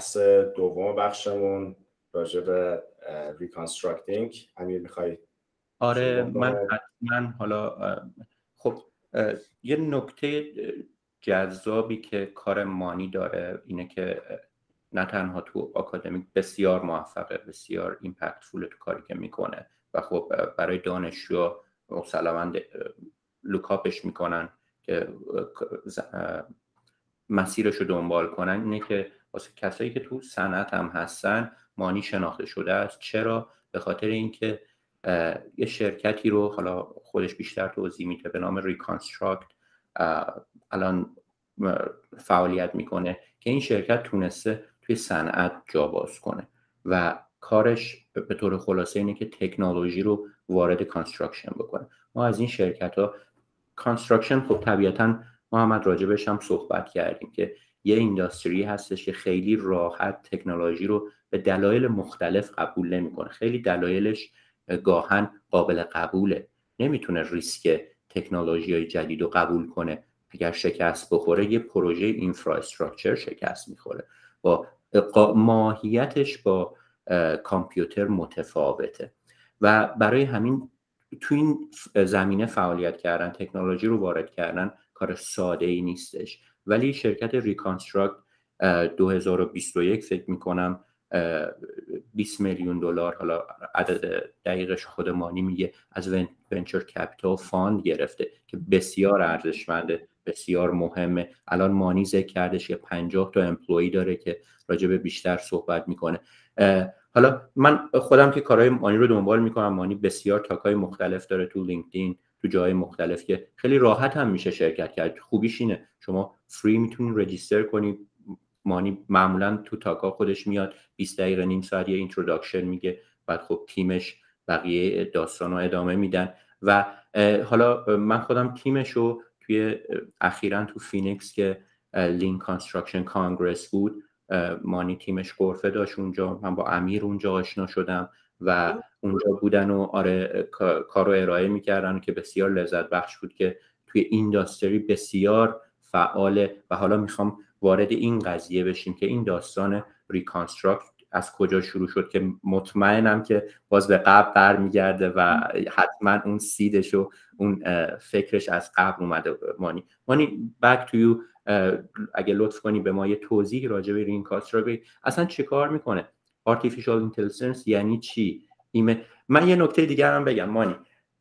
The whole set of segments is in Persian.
بحث دوم بخشمون راجع به reconstructing امیر می‌خوای آره من حتما حالا خب یه نکته جذابی که کار مانی داره اینه که نه تنها تو آکادمیک بسیار موفقه بسیار impactful تو کاری که می‌کنه. و خب برای دانشجو مسلما look up ش می‌کنن که مسیرش رو دنبال کنن. اینه که واسه کسایی که تو صنعت هم هستن مانی شناخته شده است. چرا؟ به خاطر اینکه یه شرکتی رو حالا خودش بیشتر توضیح میده به نام Reconstruct الان فعالیت می‌کنه که این شرکت تونسته توی صنعت جا باز کنه و کارش به طور خلاصه اینه که تکنولوژی رو وارد construction بکنه. ما از این شرکت ها construction خب طبیعتا محمد راجبش هم صحبت کردیم که یه industry هستش که خیلی راحت تکنولوژی رو به دلایل مختلف قبول نمی‌کنه. خیلی دلایلش گاهن قابل قبوله. نمی‌تونه ریسک تکنولوژی های جدید رو قبول کنه. اگر شکست بخوره یه پروژه infrastructure شکست می‌خوره. با ماهیتش با کامپیوتر متفاوته. و برای همین تو این زمینه فعالیت کردن تکنولوژی رو وارد کردن کار ساده ای نیستش. ولی شرکت Reconstruct 2021 فکر می‌کنم 20 میلیون دلار حالا عدد دقیقش خود مانی میگه از venture capital fund گرفته که بسیار ارزشمنده بسیار مهمه. الان مانی ذکر کردش که 50 تا employee داره که راجع بیشتر صحبت می‌کنه. حالا من خودم که کارهای مانی رو دنبال می‌کنم مانی بسیار talk ای مختلف داره تو LinkedIn. تو جای مختلف که خیلی راحت هم میشه شرکت کرد. خوبیش اینه. شما free می‌تونید register کنید مانی معمولا تو talk ا خودش میاد 20 دقیقه نیم ساعت یه introduction میگه. بعد خب تیمش بقیه داستان رو ادامه میدن. و حالا من خودم تیمش رو توی اخیرا تو فینیکس که Lean Construction Congress بود مانی تیمش غرفه داشت اونجا. من با امیر اونجا آشنا شدم. و اونجا بودن و آره کار رو ارائه می‌کردن که بسیار لذت بخش بود که توی industry بسیار فعاله و حالا می‌خوام وارد این قضیه بشیم که این داستان Reconstruct از کجا شروع شد که مطمئنم که باز به قبل برمیگرده و حتما اون seed ش و اون فکرش از قبل اومده. مانی مانی back to you اگه لطف کنی به ما یه توضیح راجع به Reconstruct اصلا چه کار می‌کنه؟ Artificial intelligence یعنی چی؟ من یه نکته دیگر هم بگم مانی.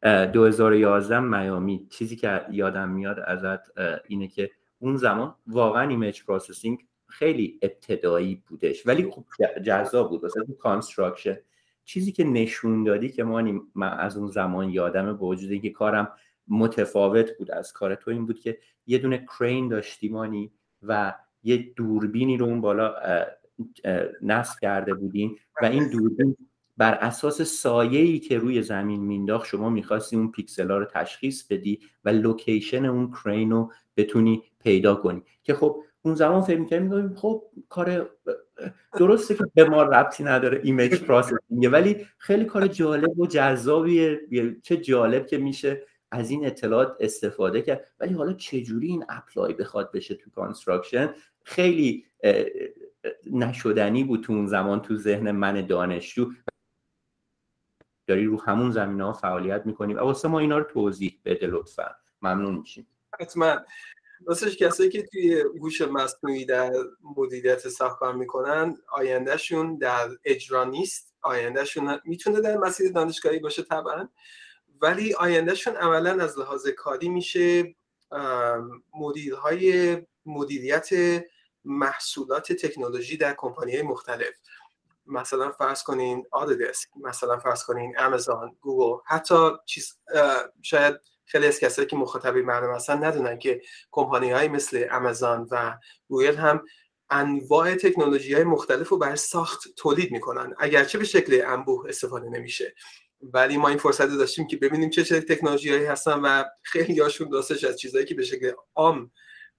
2011 میامی چیزی که یادم میاد ازت اینه که اون زمان واقعا image processing خیلی ابتدایی بودش. ولی خب جذاب بود. مثلا construction چیزی که نشون دادی که مانی من از اون زمان یادم به وجود اینکه کارم متفاوت بود. از کار تو این بود که یه دونه crane داشتی مانی و یه دوربینی رو اون بالا نصب کرده بودین و این دوربین بر اساس سایه‌ای که روی زمین مینداخت شما می‌خواستی اون پیکسل ها رو تشخیص بدی و location اون crane رو بتونی پیدا کنی. که خب اون زمان فکر می‌کردیم خب کار درسته که به ما ربطی نداره image processing ولی خیلی کار جالب و جذابیه. چه جالب که میشه از این اطلاعات استفاده کرد. ولی حالا چجوری این apply بخواد بشه تو construction خیلی نشدنی بود تو اون زمان تو ذهن من دانشجو. داری رو همون زمینه ها فعالیت می‌کنیم واسه ما اینا رو توضیح بده لطفا. ممنون میشیم. حتما. راستش کسایی که توی هوش مصنوعی در مدیریت ساختمان می‌کنن آیندهشون در اجرا نیست. آیندهشون می‌تونه در مسیر دانشگاهی باشه طبعا ولی آیندهشون عملا از لحاظ کاری میشه مدیرهای مدیریت محصولات تکنولوژی در کمپانی مختلف. مثلا فرض کنین آددسک مثلا فرض کنین آمازون گوگل. حتی چیز شاید خیلی از کسایی که مخاطبی مردم هستن ندونن که کمپانی های مثل آمازون و گوگل هم انواع تکنولوژی های مختلف رو بر ساخت تولید می‌کنن. اگرچه به شکل انبوه استفاده نمیشه. ولی ما این فرصت داشتیم که ببینیم چه چه تکنولوژی هایی هستن و خیلی هاشون داستش از چیزهایی که به شکل عام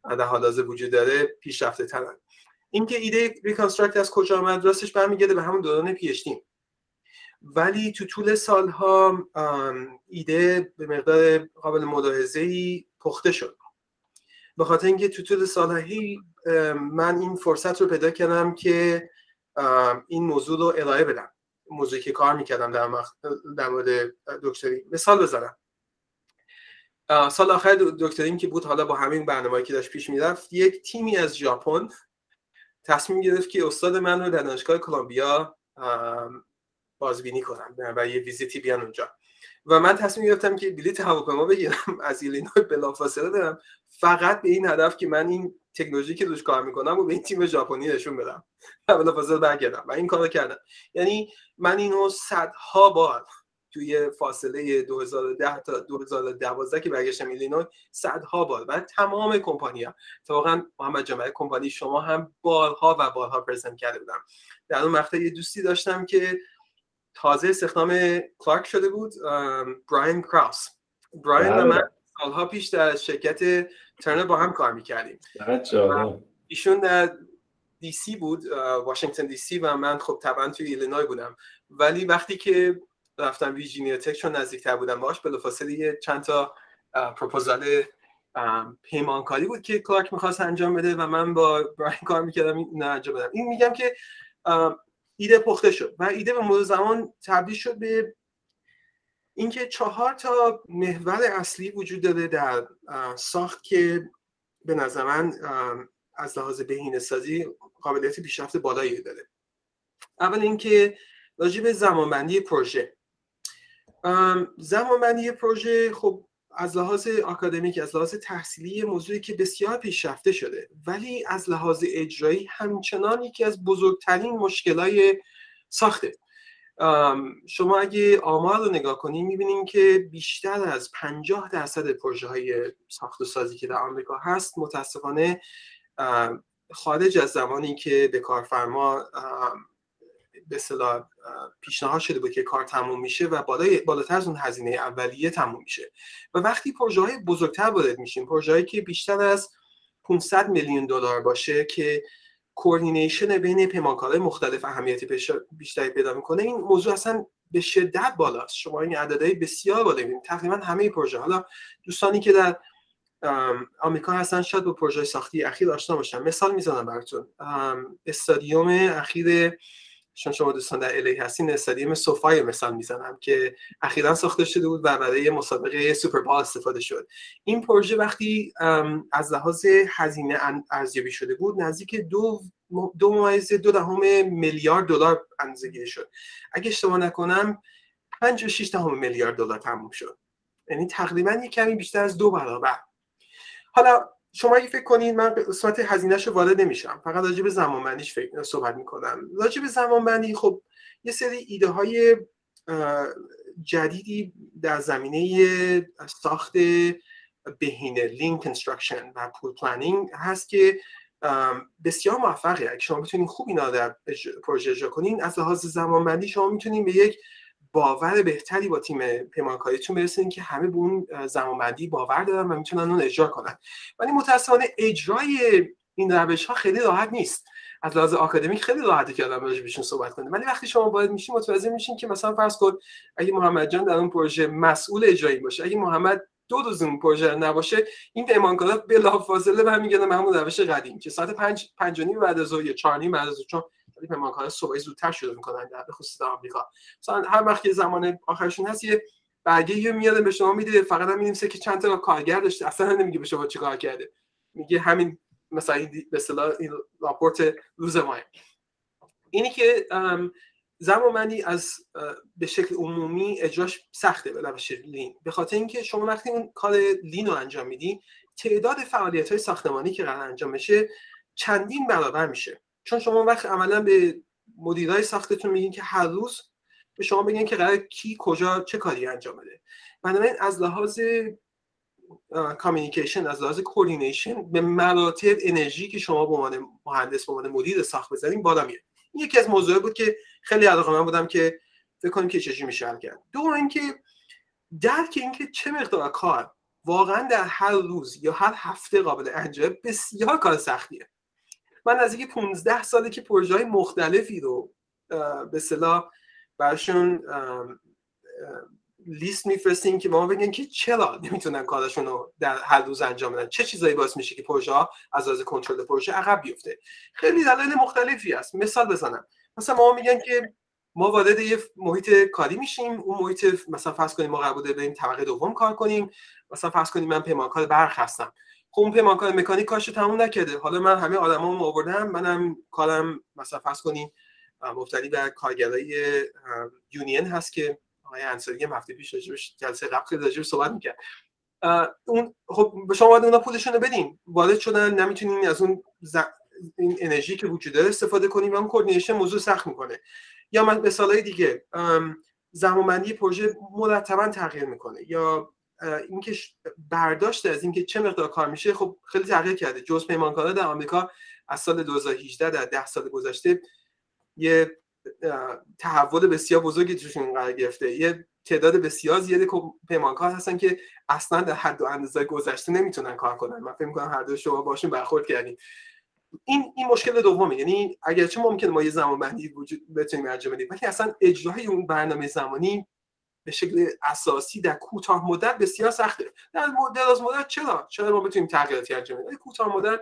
در حال وجود داره پیشرفته ترن اینکه ایده Reconstruct از کجا آمد راستش برمیگرده به همون دوران PhD م ولی تو طول سالها ایده به مقدار قابل ملاحظه ای پخته شد. به خاطر اینکه تو طول سالهایی من این فرصت رو پیدا کردم که این موضوع رو ارائه بدم. موضوعی که کار می‌کردم در, مخ... در مورد دکتری. مثال بزنم. سال آخر دکتریم که بود حالا با همین برنامه‌ای که داشت پیش می‌رفت یک تیمی از ژاپن تصمیم گرفت که استاد من رو در دانشگاه کلمبیا بازبینی کنم و یه ویزیتی بیان اونجا. و من تصمیم گرفتم که بلیت هواپیما بگیرم از ایلینوی بلافاصله برم. فقط به این هدف که من این تکنولوژی که روش کار می‌کنم و به این تیم ژاپنی نشون بدم. و بلافاصله برگردم. و این کارو کردم. یعنی من اینو صدها بار توی فاصله 2010 تا 2012 که برگشتم ایلینوی صدها بار و تمام کمپانی ها واقعا محمد جمعه کمپانی شما هم بارها و بارها پرزنت کرده بودم. در اون مقطع یه دوستی داشتم که تازه استخدام کلارک شده بود براین کراوس. براین و بله. من سالها پیش در شرکت ترنر با هم کار می‌کردیم. ایشون در دی سی بود واشنگتن دی سی و من خب طبعا توی ایلینوی بودم. ولی وقتی که رفتم ویرجینیا تک چون نزدیکتر بودم باش بلافاصله یه چند تا پروپوزال پیمانکاری بود که کلارک می‌خواست انجام بده و من با براین کار می‌کردم. این انجام بدم. این میگم که ایده پخته شد و ایده به مرور زمان تبدیل شد به اینکه چهار تا محور اصلی وجود داره در ساخت که به نظر من از لحاظ بهینه سازی قابلیت پیشرفت بالایی داره. اول اینکه راجع به زمانبندی پروژه. زمانبندی پروژه خب از لحاظ آکادمیک از لحاظ تحصیلی موضوعی که بسیار پیشرفته شده. ولی از لحاظ اجرایی همچنان یکی از بزرگترین مشکلای ساخته. شما اگه آمار رو نگاه کنید می‌بینیم که بیشتر از 50 درصد پروژه های ساخت و سازی که در آمریکا هست متاسفانه خارج از زمانی که به کارفرما به اصطلاح پیشنهاد شده بود که کار تموم میشه و بالای بالاتر از اون هزینه اولیه تموم میشه. و وقتی پروژه های بزرگتر وارد میشیم پروژه که بیشتر از 500 میلیون دلار باشه که کوردینیشن بین پیمانکارهای مختلف اهمیتی بیشتری پیدا می‌کنه این موضوع اصلا به شدت بالاست. شما این عددهای بسیار بالا می‌بینید. تقریبا همه پروژه. حالا دوستانی که در آمریکا هستن شاید با پروژه ساختی اخیر آشنا باشن. مثال می‌زنم براتون. استادیوم اخیر چون شما دوستان در الی هستین استادیوم سوفای مثال می‌زنم که اخیرا ساخته شده بود و برای مسابقه سوپر بال استفاده شد. این پروژه وقتی از لحاظ هزینه ارزیابی شده بود نزدیک دو دو ممیز دو دهم میلیارد دلار اندازه شد. اگه اشتباه نکنم 5 و 6 دهم میلیارد دلار تموم شد. یعنی تقریبا یک کمی بیشتر از دو برابر. حالا شما اگه فکر کنید من قسمت هزینهش رو وارد نمیشم. فقط راجع به زمانبندیش فکر صحبت می‌کنم. راجع به زمانبندی خب یه سری ایده های جدیدی در زمینه ساخت بهینه lean construction و pull planning هست که بسیار موفقه. اگه شما بتونید خوب اینا در پروژه اجرا کنین از لحاظ زمانبندی شما می‌تونید به یک باور بهتری با تیم پیمانکاریتون برسین که همه به اون زمانبندی باور دارن و می‌تونن اون اجرا کنن. ولی متاسفانه اجرای این روش ها خیلی راحت نیست. از لحاظ آکادمیک خیلی راحته که آدم بهشون صحبت کنه. ولی وقتی شما باید میشین متوجه میشین که مثلا فرض کن اگه محمد جان در اون پروژه مسئول اجرایی باشه اگه محمد دو روز اون پروژه نباشه این پیمانکارا بلافاصله برمیگردن به همون روش قدیم که ساعت 5 5 بعد از ظهر یا 4 بعد از چون پیمانکارا صبح زودتر شروع می‌کنن در خصوص در آمریکا. مثلا هر وقت که زمان آخرشون هست یه برگه یه میاد به شما میده فقط هم می‌نویسه که چند تا کارگر داشته. اصلا نمیگه به شما چیکار کرده. میگه همین مثلا به اصطلاح این راپورت روز ما اینی که زمانبندی از به شکل عمومی اجراش سخته به روش لین. به خاطر اینکه شما وقتی اون کار لین رو انجام میدی تعداد فعالیت های ساختمانی که قرار انجام بشه چندین برابر میشه. چون شما وقت عملا به مدیرای ساختتون میگین که هر روز به شما بگین که قرار کی کجا چه کاری انجام بده. بنابراین از لحاظ کامیکیشن از لحاظ کوردینیشن به مراتب انرژی که شما به عنوان مهندس به عنوان مدیر ساخت بزنین بالا میاد. این یکی از موضوعی بود که خیلی علاقه من بودم که فکر کنیم که چجوری میشه کرد. دو اینکه درک اینکه چه مقدار کار واقعا در هر روز یا هر هفته قابل انجام بسیار کار سختیه. من از اینکه 15 ساله که پروژه های مختلفی رو به صلاح برشون لیست میفرستیم که ما بگن که چرا نمی‌تونن کارشون رو در هر روز انجام بدن. چه چیزایی باعث میشه که پروژه از لحاظ کنترل پروژه عقب بیفته. خیلی دلایل مختلفی است مثال بزنم. مثلا ما میگن که ما وارد یه محیط کاری میشیم. اون محیط مثلا فرض کنیم ما قرار بوده بریم طبقه دوم کار کنیم. مثلا فرض کنیم من پیمانکار برق هستم. خب پیمانکار مکانیک کارش تموم نکرده. حالا من همه آدمامو آوردم منم کارم مثلا فرض کنیم مبتنی بر کارگرای یونین هست که آقای انصاری هم هفته پیش راجبش جلسه قبل خیلی راجبش صحبت می‌کرد. اون خب شما باید اونا پولشون رو بدین. وارد شدن نمی‌تونین از اون این انرژی که وجود داره استفاده کنیم و اون کوردینیشن موضوع سخت می‌کنه. یا مثال دیگه زمانبندی پروژه مرتبا تغییر می‌کنه. یا اینکه برداشت از اینکه چه مقدار کار میشه خب خیلی تغییر کرده. جز پیمانکارا در آمریکا از سال 2018 در 10 سال گذشته یه تحول بسیار بزرگی توشون قرار گرفته. یه تعداد بسیار زیادی پیمانکار هستن که اصلا در حد و اندازه گذشته نمی‌تونن کار کنن. من فکر می‌کنم هر دو شما باشون برخورد کردین این این مشکل دومه. یعنی اگرچه ممکنه ما یه زمان بندی وجود بتونیم انجام بدیم ولی اصلا اجرای اون برنامه زمانی به شکل اساسی در کوتاه مدت بسیار سخته. در دراز مدت چرا؟ چرا ما بتونیم تغییراتی انجام بدیم؟ کوتاه مدت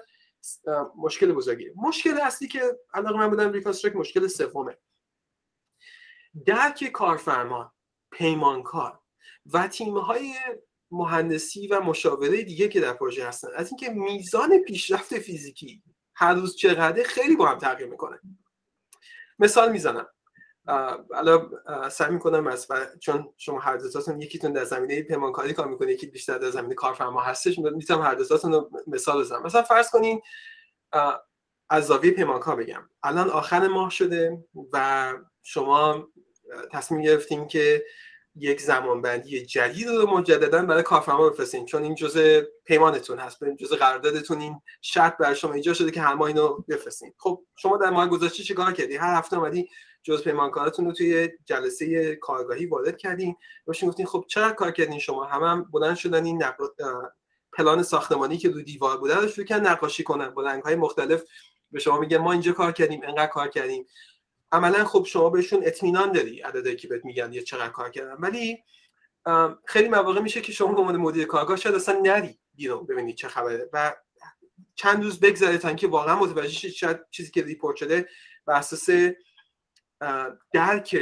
مشکل بزرگیه مشکل اصلی که علاقه من بودم Reconstruct مشکل سومه. درک کارفرما پیمانکار و های مهندسی و مشاوره دیگه که در پروژه هستن از اینکه میزان پیشرفت فیزیکی هر روز چقدر خیلی با هم تغییر می‌کنه. مثال می‌زنم. حالا سعی می‌کنم از چون شما هر دوتاتون یکیتون در زمینه پیمانکاری کار می‌کنه یکی بیشتر در زمینه کارفرما هستش می‌تونم هر دوتاتون رو مثال بزنم. مثلا فرض کنین از زاویه پیمانکار بگم. الان آخر ماه شده و شما تصمیم گرفتیم که یک زمانبندی جدید رو مجددا برای کارفرما بفرستین چون این جزء پیمانتون هست جزء قراردادتون این شرط برای شما اینجا شده که هر ماه اینو بفرستین. خب شما در ماه گذشته چیکار کردی هر هفته اومدی جز پیمانکاراتون رو توی جلسه کارگاهی وارد کردین. باشین گفتین خب چقدر کار کردین شما؟ هم, هم بلند شدن این پلان ساختمانی که رو دیوار بوده رو شروع کردن نقاشی کنن. با های مختلف به شما میگه ما اینجا کار کردیم انقدر کار کردیم. عملا خب شما بهشون اطمینان داری عددی که بهت میگن یه چقدر کار کردن. ولی خیلی مواقع میشه که شما به عنوان مدیر کارگاه شاید اصلا نری بیرون ببینید چه خبره و چند روز بگذره تا اینکه واقعا متوجه شید چیزی که ریپورت شده بر اساس درک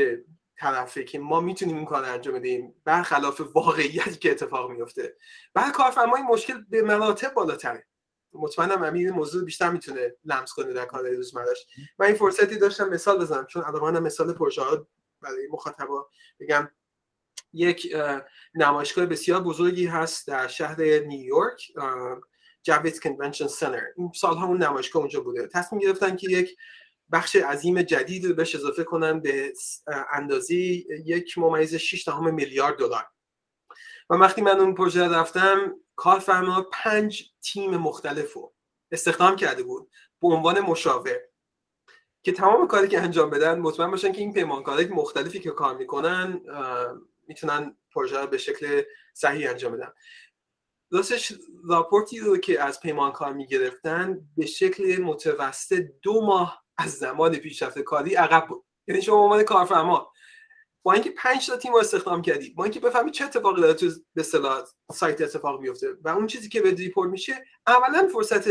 طرفه که ما می‌تونیم این کار انجام بدیم برخلاف واقعیتی که اتفاق میفته بعد کارفرما این مشکل به مراتب بالاتره. مطمئنم امیر موضوع بیشتر می‌تونه لمس کنه در کار روزمرش من این فرصتی داشتم مثال بزنم چون الان مثال پروژه ها برای مخاطبا بگم. یک نمایشگاه بسیار بزرگی هست در شهر نیویورک جاویت کنونشن سنتر این سالها اون نمایشگاه اونجا بوده. تصمیم گرفتن که یک بخش عظیم جدید رو بهش اضافه کنن به اندازه یک ممیز 6 میلیارد دلار. و وقتی من اون پروژه رفتم کارفرما پنج تیم مختلف رو استخدام کرده بود به عنوان مشاور که تمام کاری که انجام بدن مطمئن باشن که این پیمانکارهای مختلفی که کار می‌کنن می‌تونن پروژه رو به شکل صحیح انجام بدن. راستش راپورتی رو که از پیمانکار می‌گرفتن به شکل متوسط دو ماه از زمان پیشرفت کاری عقب بود. یعنی شما عنوان کارفرما با اینکه 5 تا تیم رو استخدام کردی با اینکه بفهمی چه اتفاقی داره تو به اصطلاح سایت اتفاق میفته و اون چیزی که به report میشه اولا فرصت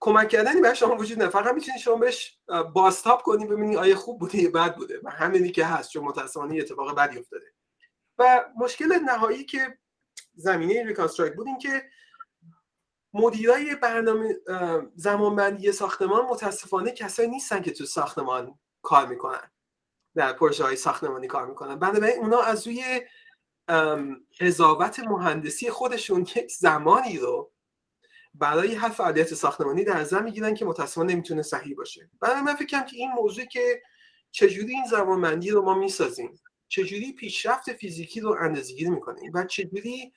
کمک کردنی برای شما وجود نداره. فقط می‌تونید شما بهش باستاپ کنی ببینید آیا خوب بوده یا بد بوده و همینی که هست چون متاسفانه اتفاق بدی افتاده. و مشکل نهایی که زمینه ریکانستراکت بود این که مدیرای برنامه زمانبندی ساختمان متاسفانه کسایی نیستن که تو ساختمان کار می‌کنن. در پروژه های ساختمانی کار می‌کنن. بنابراین اونا از روی قضاوت مهندسی خودشون یک زمانی رو برای هر فعالیت ساختمانی در نظر می‌گیرن که متاسفانه نمی‌تونه صحیح باشه. برای من فکرم که این موضوع که چجوری این زمانبندی رو ما می‌سازیم چجوری پیشرفت فیزیکی رو اندازه‌گیری می‌کنیم و چجوری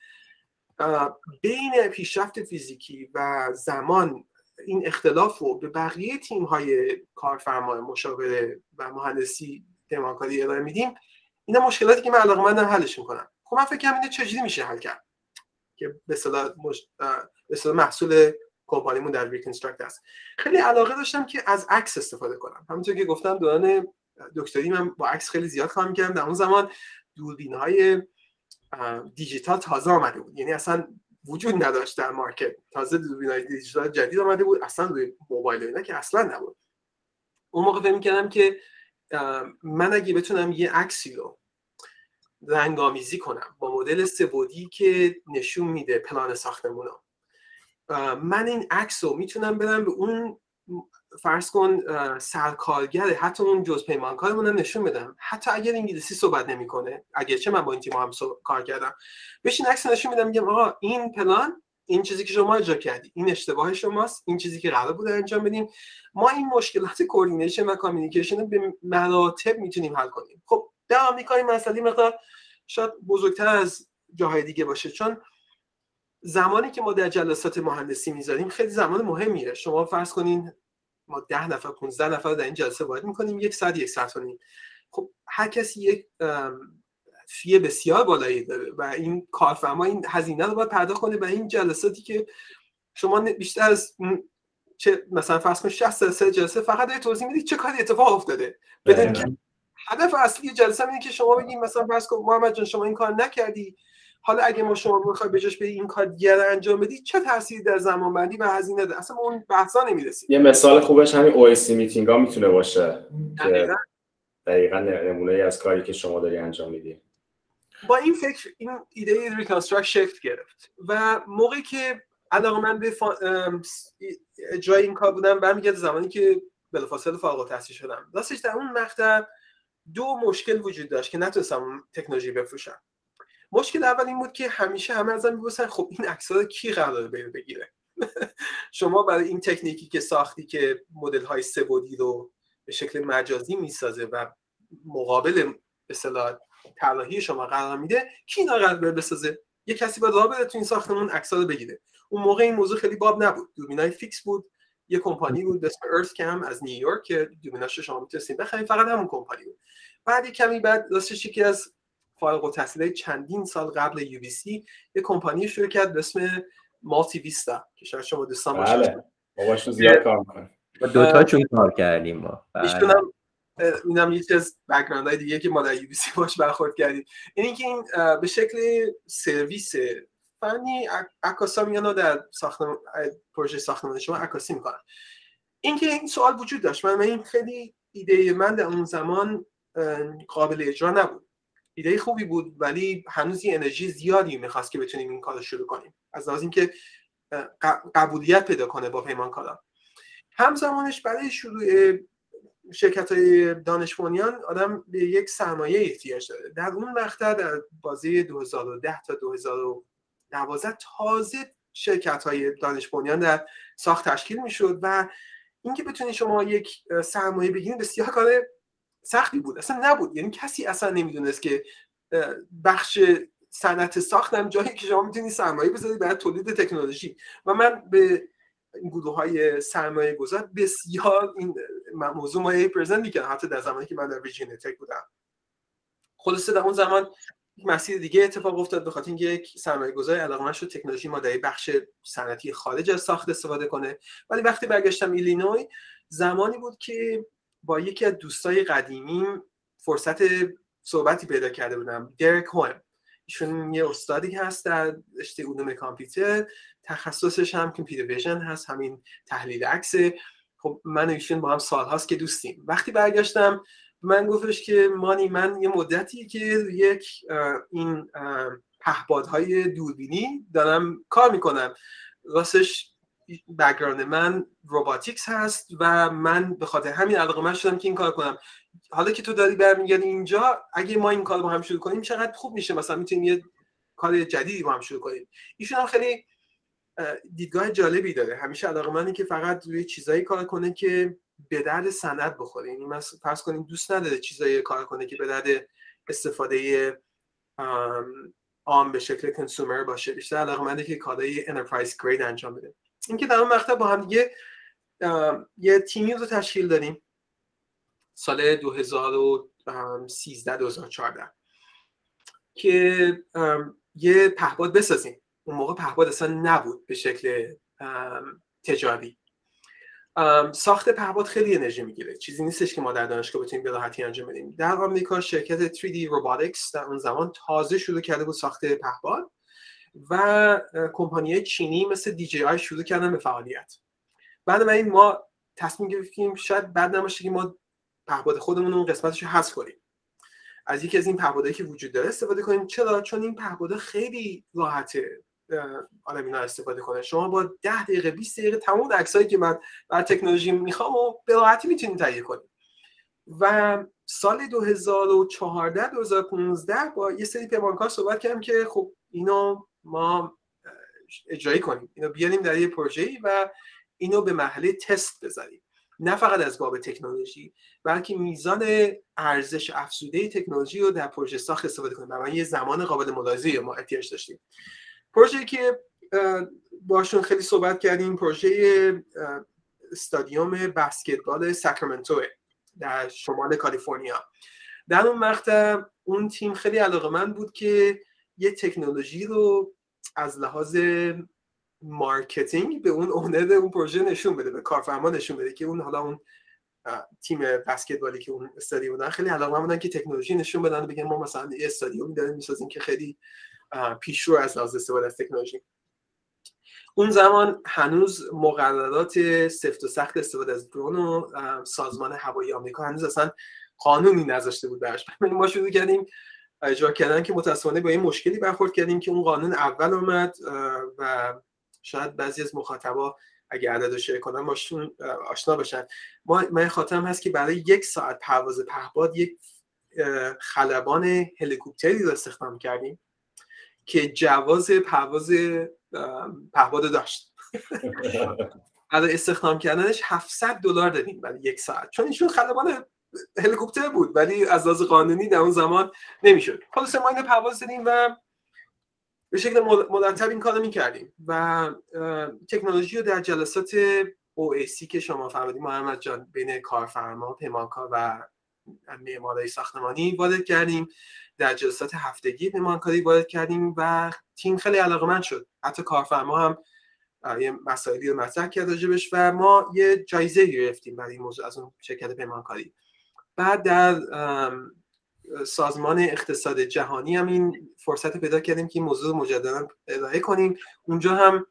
بین پیشرفت فیزیکی و زمان این اختلاف رو به بقیه تیم های کارفرما مشاوره و مهندسی پیمانکاری ارائه میدیم. اینا مشکلاتی که من علاقه مندم حلش می‌کنم خب من فکر اینو چجوری میشه حل کرد؟ که به اصطلاح مش... محصول کمپانیمون در ریکنستراکت هست خیلی علاقه داشتم که از عکس استفاده کنم. همونطور که گفتم دوران دکتری من با عکس خیلی زیاد کار می‌کردم در اون زمان دوربین های دیجیتال تازه آمده بود. یعنی اصلا وجود نداشت در مارکت. تازه دوربین های دیجیتال جدید آمده بود. اصلا روی موبایل اینا که اصلا نبود. اون موقع فکر کردم که من اگه بتونم یه عکسی رو رنگامیزی کنم با مدل سبودی که نشون میده پلان ساختمون من این عکس رو می‌تونم بدم به اون فرض کن سرکارگر حتی اون جز پیمانکارمون هم نشون بدم. حتی اگر انگلیسی صحبت نمی‌کنه چه من با این تیم هم کار کردم بهش عکس نشون میدم میگم آقا این پلان این چیزی که شما اجرا کردی این اشتباه شماست این چیزی که قرار بوده انجام بدیم ما این مشکلات coordination و communication رو به مراتب می‌تونیم حل کنیم. خب در آمریکا این مسئله مقدار شاید بزرگتر از جاهای دیگه باشه چون زمانی که ما در جلسات مهندسی می‌ذاریم خیلی زمان مهمیه. شما فرض کنین ما ده نفر 15 نفر در این جلسه وارد می‌کنیم یک ساعت یک ساعت کنیم خب هر کسی یک فیه بسیار بالایی داره و این کارفرما این هزینه رو باید پرداخت کنه و این جلساتی که شما بیشتر از چه مثلا فرض کن 60 سه جلسه فقط دارید توضیح می‌دید چه کاری اتفاق افتاده. بدون که هدف اصلی جلسه اینه که شما بگید مثلا فرض کن محمد جان شما این کار نکردی. حالا اگه ما شما بخوای بجاش به این کار دیگر انجام بدی چه تأثیری در زمان بندی و هزینه ده اصلا اون بحثا نمی‌رسیم. یه مثال خوبش همین او میتینگ ها می‌تونه باشه دقیقا. دقیقا نمونه از کاری که شما داری انجام میدی. با این فکر این ایده Reconstruct شکل گرفت و موقعی که علاقه من به فا... اجرای این کار بودم برمیگرده زمانی که بلافاصله فارغ التحصیل شدم. راستش در اون مقطع دو مشکل وجود داشت که نتونستم تکنولوژی بفروشم. مشکل اول این بود که همیشه همه ازم می‌گفتن خب این عکس‌ها کی قراره بره بگیره؟ شما برای این تکنیکی که ساختی که مدل های سبودی رو به شکل مجازی می‌سازه و مقابل به طراحی شما قرار میده کی اینا قرار بسازه؟ یه کسی باید راه بره تو این ساختمون عکس‌ها رو بگیره. اون موقع این موضوع خیلی باب نبود. دوربینای فیکس بود. یه کمپانی بود اسم EarthCam از نیویورک که دوربیناش شما می‌تونستین بخرید. فقط همون کمپانی بود. بعد کمی بعد راستش یکی از فارغ التحصیلای چندین سال قبل UBC یه کمپانی شروع کرد به اسم Multivista که شاید شما دوستان بله. باهاشون زیاد کار می‌کنه. دو تا چون کار کردیم ما. بله. اینم یکی از background های دیگه که ما در UBC باش برخورد کردیم. این که این به شکل سرویس فنی عکاسا میان در ساختمان پروژه ساختمان شما عکاسی می‌کنن. اینکه این سوال وجود داشت من این خیلی ایده من در اون زمان قابل اجرا نبود. ایده خوبی بود ولی هنوز یه انرژی زیادی می‌خواست که بتونیم این کار رو شروع کنیم. از لحاظ اینکه قبولیت پیدا کنه با پیمانکارا. همزمانش برای شروع شرکت های دانشمندیان آدم به یک سرمایه احتیاج داره. در اون مقطع در بازی 2010 تا 2012 تازه شرکت های دانشمندیان در ساخت تشکیل می‌شد و اینکه بتونید شما یک سرمایه بگیرید بسیار کار سختی بود. اصلا نبود. یعنی کسی اصلا نمی‌دونست که بخش صنعت ساختم جایی که شما می‌تونید سرمایه بذارید برای تولید تکنولوژی. و من به این گروه های سرمایه گذار بسیار این موضوع ما پرزنت می‌کنم حتی در زمانی که من در ویژن تک بودم. خلاصه در اون زمان مسیر دیگه اتفاق افتاد به خاطر اینکه یک سرمایه گذار علاقه شد تکنولوژی ما در بخش صنعتی خارج از ساخت استفاده کنه. ولی وقتی برگشتم ایلینوی زمانی بود که با یکی از دوستای قدیمیم فرصت صحبتی پیدا کرده بودم. درک هوم ایشون یه استادی هست در رشته علوم کامپیوتر. تخصصش هم computer vision هست همین تحلیل عکس. خب من و ایشون با هم سال هاست که دوستیم. وقتی برگشتم من گفتش که مانی من یه مدتی که یک این پهپادهای دوربینی دارم کار می‌کنم. راستش background من robotics هست و من به خاطر همین علاقه من شدم که این کار کنم. حالا که تو داری برمیگردی اینجا اگه ما این کار با هم شروع کنیم چقدر خوب میشه؟ مثلا می‌تونیم یه کار جدیدی با هم شروع کنیم. ایشون هم خیلی دیدگاه جالبی داره. همیشه علاقه منی که فقط روی چیزایی کار کنه که به درد سند بخوره. یعنی مثلا فرض کنیم دوست نداره چیزایی کار کنه که به درد استفاده عام به شکل کنسومر باشه. بیشتر علاقه منه که کارهای انترپرایز گرید انجام بده. اینکه در اون مقطع با هم دیگه یه تیمی رو تشکیل دادیم سال 2013 2014 که یه پهباد بسازیم. اون موقع پهباد اصلا نبود به شکل تجاری. ساخت پهپاد خیلی انرژی می‌گیره. چیزی نیستش که ما در دانشگاه بتونیم به راحتی انجام بدیم. در آمریکا شرکت 3D Robotics در اون زمان تازه شروع کرده بود ساخت پهپاد و کمپانی چینی مثل DJI شروع کردن به فعالیت. بعد من این ما تصمیم گرفتیم شاید بعد نباشه که ما پهپاد خودمون اون قسمتش رو حذف کنیم. از یکی از این پهپادهایی که وجود داره استفاده کنیم. چرا؟ چون این پهپاده خیلی راحته. آدم اینا استفاده کنه. شما با 10 دقیقه 20 دقیقه تمام عکسایی که من بر تکنولوژی می‌خوام و به راحتی می‌تونید تهیه کنید و سال 2014 2015 با یه سری پیمانکار صحبت کردم که خب اینو ما اجرایی کنیم. اینو بیاریم در یه پروژه و اینو به محله تست بذاریم. نه فقط از باب تکنولوژی بلکه میزان ارزش افزوده تکنولوژی رو در پروژه ساخت استفاده کنیم. برای یه زمان قابل ملاحظه‌ای ما احتیاج داشتیم. پروژه که باشون خیلی صحبت کردیم پروژه استادیوم بسکتبال ساکرامنتو در شمال کالیفرنیا. در اون مقطع اون تیم خیلی علاقه من بود که یه تکنولوژی رو از لحاظ marketing به اون owner اون پروژه نشون بده به کارفرما نشون بده که اون حالا اون تیم بسکتبالی که اون استادیوم بودن خیلی علاقه بودن که تکنولوژی نشون بدن بگن ما مثلا یه استادیومی داریم می‌سازیم که خیلی پیشرو از لحاظ استفاده از تکنولوژی. اون زمان هنوز مقررات سفت و سخت استفاده از drone و سازمان هوایی آمریکا هنوز اصلا قانونی نذاشته بود براش. ما شروع کردیم اجرا کردن که متاسفانه با این مشکلی برخورد کردیم که اون قانون اول اومد و شاید بعضی از مخاطبا اگه عدد شیر کنن باشون آشنا باشن. ما من خاطرم هست که برای یک ساعت پرواز پهباد یک خلبان هلیکوپتری رو استخدام کردیم. که جواز پرواز پهباد داشت. برای استخدام کردنش 700 دلار دادیم برای یک ساعت. چون ایشون خلبان هلیکوپتر بود ولی از لحاظ قانونی در اون زمان نمی‌شد. خلاص ما اینو پرواز دادیم و به شکل مرتب این کارو می‌کردیم و تکنولوژی رو در جلسات OAC که شما فرمودید محمد جان بین کارفرما پیمانکار و معمارای ساختمانی وارد کردیم. در جلسات هفتگی پیمانکاری وارد کردیم و تیم خیلی علاقمند شد. حتی کارفرما هم یه مسائلی رو مطرح کرد راجبش و ما یه جایزه گرفتیم برای این موضوع از اون شرکت پیمانکاری بعد در سازمان اقتصاد جهانی هم این فرصت پیدا کردیم که این موضوع مجددا ارائه کنیم. اونجا هم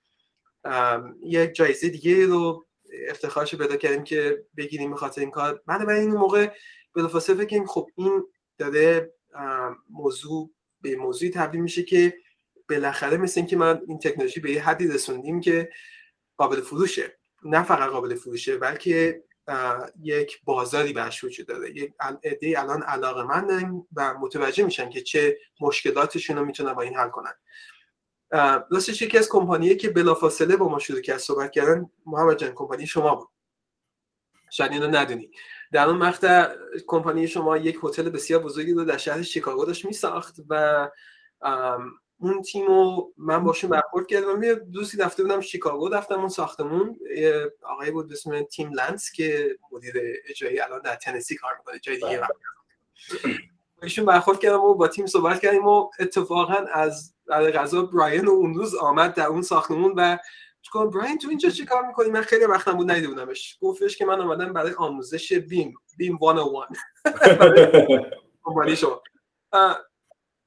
یک جایزه دیگه رو افتخارش پیدا کردیم که بگیریم خاطر این کار. بعد این موقع بلافاصله فکر خب این داره موضوع به موضوعی تبدیل میشه که بالاخره مثل اینکه من این تکنولوژی به یه حدی رسوندیم که قابل فروشه. نه فقط قابل فروشه بلکه یک بازاری برش وجود داره. یک عده الان علاقه مندن و متوجه میشن که چه مشکلاتشون رو می‌تونن با این حل کنن. راستش یکی از کمپانیه که بلافاصله با ما شروع کرد صحبت کردن محمد جان کمپانی شما بود. شاید اینو ندونی. در اون مقطع کمپانی شما یک هتل بسیار بزرگی رو در شهر شیکاگو داشت میساخت و اون تیمو من باشون برخورد کردم. یه دوستی رفته بودم شیکاگو رفتم اون ساختمون. آقای بود اسم تیم لنس که مدیر اجرایی الان در تنسی کار می‌کنه جای دیگه بله. ایشون برخورد کردم و با تیم صحبت کردیم و اتفاقا از غذا براین و اون روز آمد در اون ساختمون و گفت براین تو اینجا چی کار می‌کنی؟ من خیلی وقتم بود ندیده بودمش گفتش که من آمدم برای آموزش بیم بیم 101 شما.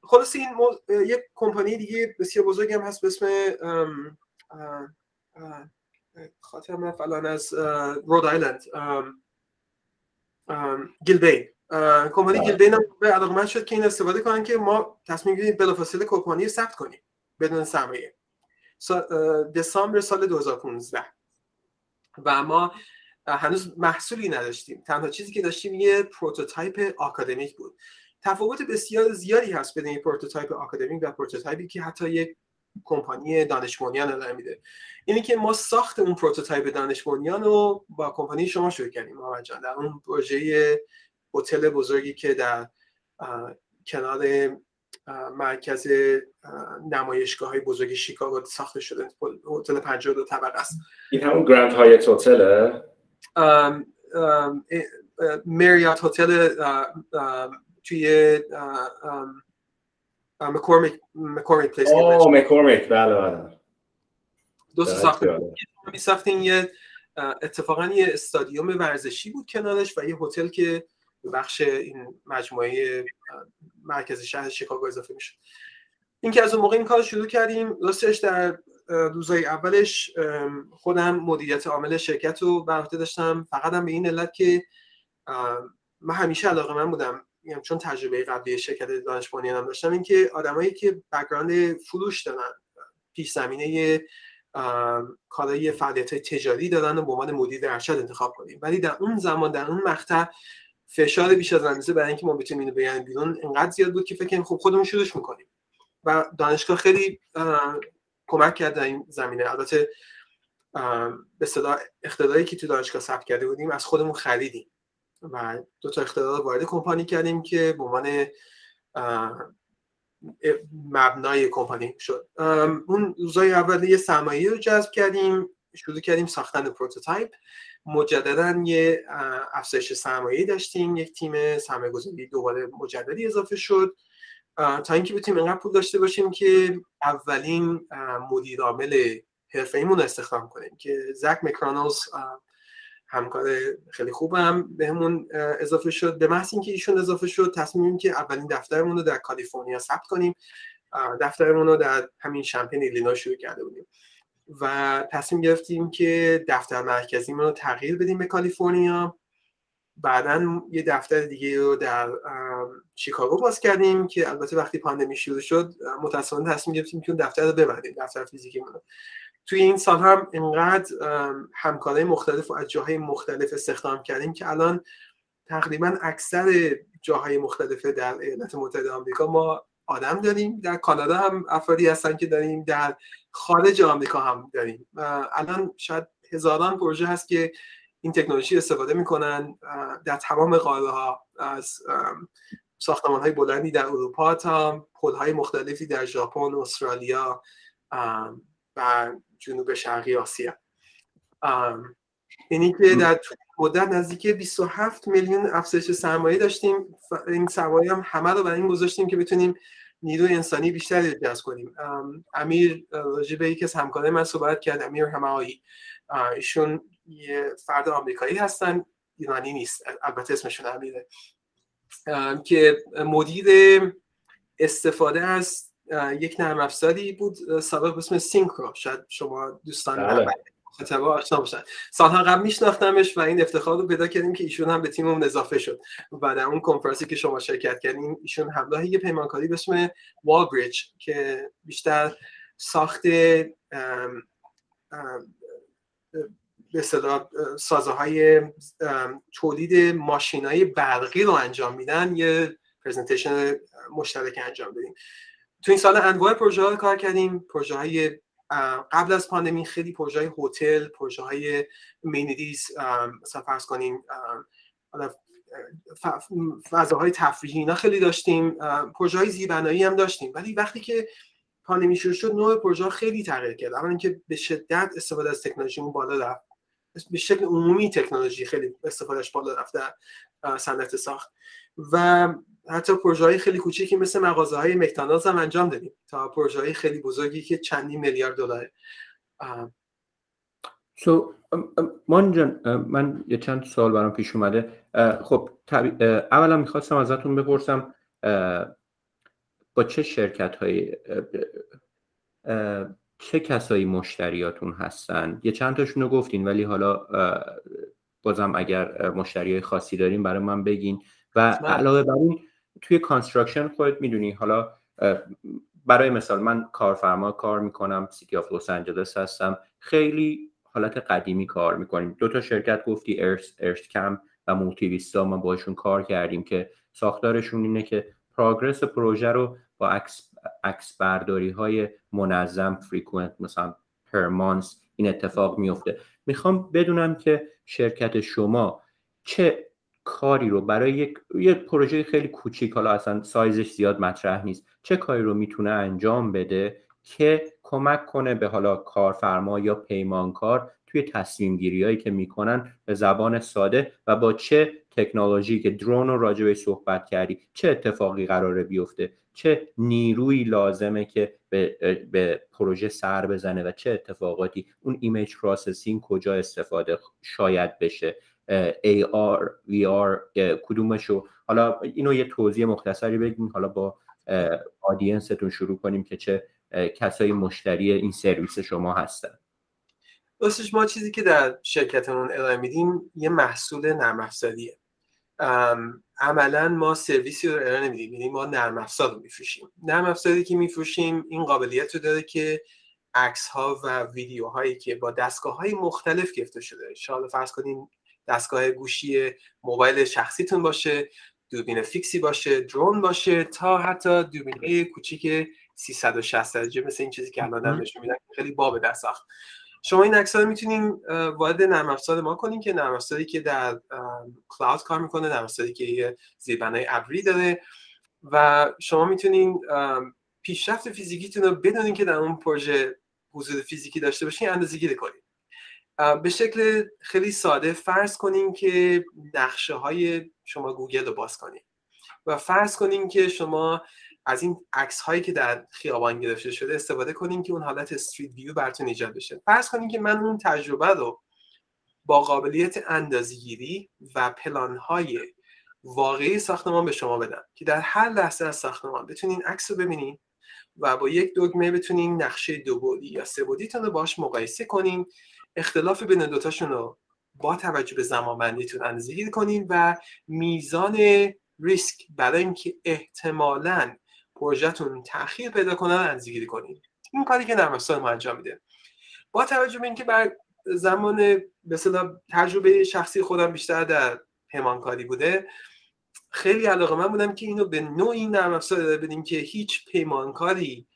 خلاص این یک کمپانی دیگه بسیار بزرگی هم هست به اسم خاطر من فلان از رود آیلند Gilbane کمپانی بله. Gilbane هم به علاقمند شد که این استفاده کنن که ما تصمیم گیریم بلافاصله کمپانی ثبت کنیم بدون سرمایه. دسامبر سال 2015 و ما هنوز محصولی نداشتیم. تنها چیزی که داشتیم یه prototype آکادمیک بود. تفاوت بسیار زیادی هست بین prototype آکادمیک و prototype ی که حتی یک کمپانی دانش ارائه میده. اینی که ما ساخت اون prototype دانش رو با کمپانی شما شروع کردیم محمد جان. در اون پروژه هتل بزرگی که در کنار مرکز نمایشگاه های بزرگ شیکاگو ساخته شده. هتل 52 طبقه است. این همون Grand Hyatt هتله؟ Marriott هتل توی مکورمیک مکورمیک پلیس اوه مکورمیک. بله بله. دو ساختیم می ساختیم یه اتفاقا یه استادیوم ورزشی بود کنارش و یه هتل که بخش این مجموعه مرکز شهر شیکاگو اضافه میشه این که از اون موقع این کار شروع کردیم راستش در روزهای اولش خودم مدیریت عامل شرکت رو بر داشتم. فقط هم به این علت که من همیشه علاقه من بودم چون تجربه قبلی شرکت دانش هم داشتم این که آدمایی که بک‌گراند فروش دارن پیش زمینه کارای فعالیت تجاری دارن و به عنوان مدیر ارشد انتخاب کنیم. ولی در اون زمان در اون مقطع فشار بیش از اندازه برای اینکه ما بتونیم اینو بیان بیرون انقدر زیاد بود که فکر کنیم خب خودمون شروعش می‌کنیم. و دانشگاه خیلی کمک کرد در این زمینه. البته به صدا اختراعی که تو دانشگاه ثبت کرده بودیم از خودمون خریدیم. و دو تا اختراع وارد کمپانی کردیم که به عنوان مبنای کمپانی شد. اون روزای اول یه سرمایه رو جذب کردیم شروع کردیم ساختن prototype. مجددا یه افزایش سرمایه داشتیم یک تیم سرمایه گذاری دوباره مجددی اضافه شد. تا اینکه بتونیم اینقدر پول داشته باشیم که اولین مدیر عامل حرفه ایمون استخدام کنیم که زک مکرانوس همکار خیلی خوبم بهمون اضافه شد. به محض اینکه ایشون اضافه شد تصمیم که اولین دفترمون رو در کالیفرنیا ثبت کنیم. دفترمون رو در همین شمپین ایلینا شروع کرده بودیم. و تصمیم گرفتیم که دفتر مرکزیمون رو تغییر بدیم به کالیفرنیا. بعدا یه دفتر دیگه رو در شیکاگو باز کردیم که البته وقتی پاندمی شروع شد متاسفانه تصمیم گرفتیم که اون دفتر رو ببندیم دفتر فیزیکی رو. توی این سال هم اینقدر همکارای مختلف و از جاهای مختلف استخدام کردیم که الان تقریبا اکثر جاهای مختلف در ایالات متحده آمریکا ما آدم داریم. در کانادا هم افرادی هستن که داریم در خارج آمریکا هم داریم. الان شاید هزاران پروژه هست که این تکنولوژی استفاده می‌کنن در تمام قاره ها از ساختمان های بلندی در اروپا تا پل های مختلفی در ژاپن، استرالیا و جنوب شرقی آسیا. اینی که در مدت نزدیک 27 میلیون افزایش سرمایه داشتیم. این سرمایه هم همه رو برای این گذاشتیم که بتونیم نیروی انسانی بیشتری جذب کنیم. امیر راجع به یکی از همکارای من صحبت کرد امیر همایی ایشون یه فرد آمریکایی هستن ایرانی نیست البته اسمشون امیره که مدیر استفاده از یک نرم افزاری بود سابق اسم سینکرو. شاید شما دوستان خطبه آشنا باشن. سالها قبل میشناختمش و این افتخار رو پیدا کردیم که ایشون هم به تیممون اضافه شد و در اون کنفرانسی که شما شرکت کردیم ایشون همراه یه پیمانکاری به اسم والبریج که بیشتر ساخت به صدا سازه های تولید ماشین های برقی رو انجام میدن یه presentation مشترک انجام بدیم. تو این سال انواع پروژه ها کار کردیم پروژه های قبل از پاندمی خیلی پروژه های هتل پروژه های amenities مثلا فرض کنیم فضاهای تفریحی اینا خیلی داشتیم. پروژه های زیربنایی هم داشتیم. ولی وقتی که پاندمی شروع شد نوع پروژه خیلی تغییر کرد. اما اینکه به شدت استفاده از تکنولوژیمون بالا رفت. به شکل عمومی تکنولوژی خیلی استفادهش بالا رفت در صنعت ساخت. و حتی پروژه های خیلی کوچیکی مثل مغازه های مکتاناز هم انجام دادیم تا پروژه های خیلی بزرگی که چندی میلیارد دلاره. سو مان جان من یه چند سوال برام پیش اومده. خب اولا می‌خواستم ازتون بپرسم با چه شرکت های چه کسایی مشتریاتون هستن؟ یه چند تاشون رو گفتین ولی حالا بازم اگر مشتری خاصی داریم برای من بگین. و بله. علاوه بر این توی construction خودت می‌دونی. حالا برای مثال من کارفرما کار می‌کنم City of Los Angeles هستم. خیلی حالت قدیمی کار می‌کنیم. دو تا شرکت گفتی ارس EarthCam و Multivista ما باشون کار کردیم که ساختارشون اینه که progress پروژه رو با عکس عکس برداری های منظم فریکونت مثلا پرمانس این اتفاق میفته می‌خوام بدونم که شرکت شما چه کاری رو برای یک یه پروژه خیلی کوچیک حالا اصلا سایزش زیاد مطرح نیست چه کاری رو می‌تونه انجام بده که کمک کنه به حالا کارفرما یا پیمانکار توی تصمیم گیری هایی که می‌کنن به زبان ساده و با چه تکنولوژی که درون رو راجع صحبت کردی چه اتفاقی قراره بیفته چه نیروی لازمه که به, به پروژه سر بزنه و چه اتفاقاتی اون image processing کجا استفاده شاید بشه. AR VR کدومشو. حالا اینو یه توضیح مختصری بگیم حالا با audience تون شروع کنیم که چه کسایی مشتری این سرویس شما هستن. راستش ما چیزی که در شرکتمون ارائه میدیم یه محصول نرم افزاریه عملا ما سرویسی رو ارائه نمیدیم. یعنی ما نرم افزار رو میفروشیم. نرم افزاری که میفروشیم این قابلیت رو داره که عکس ها و ویدیو هایی که با دستگاه های مختلف گرفته شده. شاید فرض کنیم دستگاه گوشی موبایل شخصیتون باشه دوربین فیکسی باشه درون باشه تا حتی دوربین کوچیک 360 درجه مثل این چیزی که الان نشون میدن خیلی باب دست ساخت. شما این عکس رو می‌تونین وارد نرم افزار ما کنین که نرم افزاری که در کلاود کار می‌کنه نرم افزاری که یه زیربنای ابری داره و شما می‌تونین پیشرفت فیزیکیتون رو بدون اینکه در اون پروژه حضور فیزیکی داشته باشین اندازه‌گیری کنین. به شکل خیلی ساده فرض کنین که نقشه های شما گوگل رو باز کنین و فرض کنین که شما از این عکس هایی که در خیابان گرفته شده استفاده کنین که اون حالت street view براتون ایجاد بشه. فرض کنین که من اون تجربه رو با قابلیت اندازه‌گیری و پلان های واقعی ساختمان به شما بدم که در هر لحظه از ساختمان بتونین عکس رو ببینین و با یک دگمه بتونین نقشه دو بعدی یا سه بعدیتون رو باش مقایسه کنین اختلاف بین دوتاشون رو با توجه به زمان بندیتون اندازه‌گیری کنین و میزان ریسک برای اینکه احتمالاً پروژهتون تاخیر پیدا کنن اندازه‌گیری کنین. این کاری که نرم افزار ما انجام میده. با توجه به اینکه بر زمان مثلا تجربه شخصی خودم بیشتر در پیمانکاری بوده خیلی علاقه‌مند بودم که اینو به نوعی نرم افزار بدیم که هیچ پیمانکاری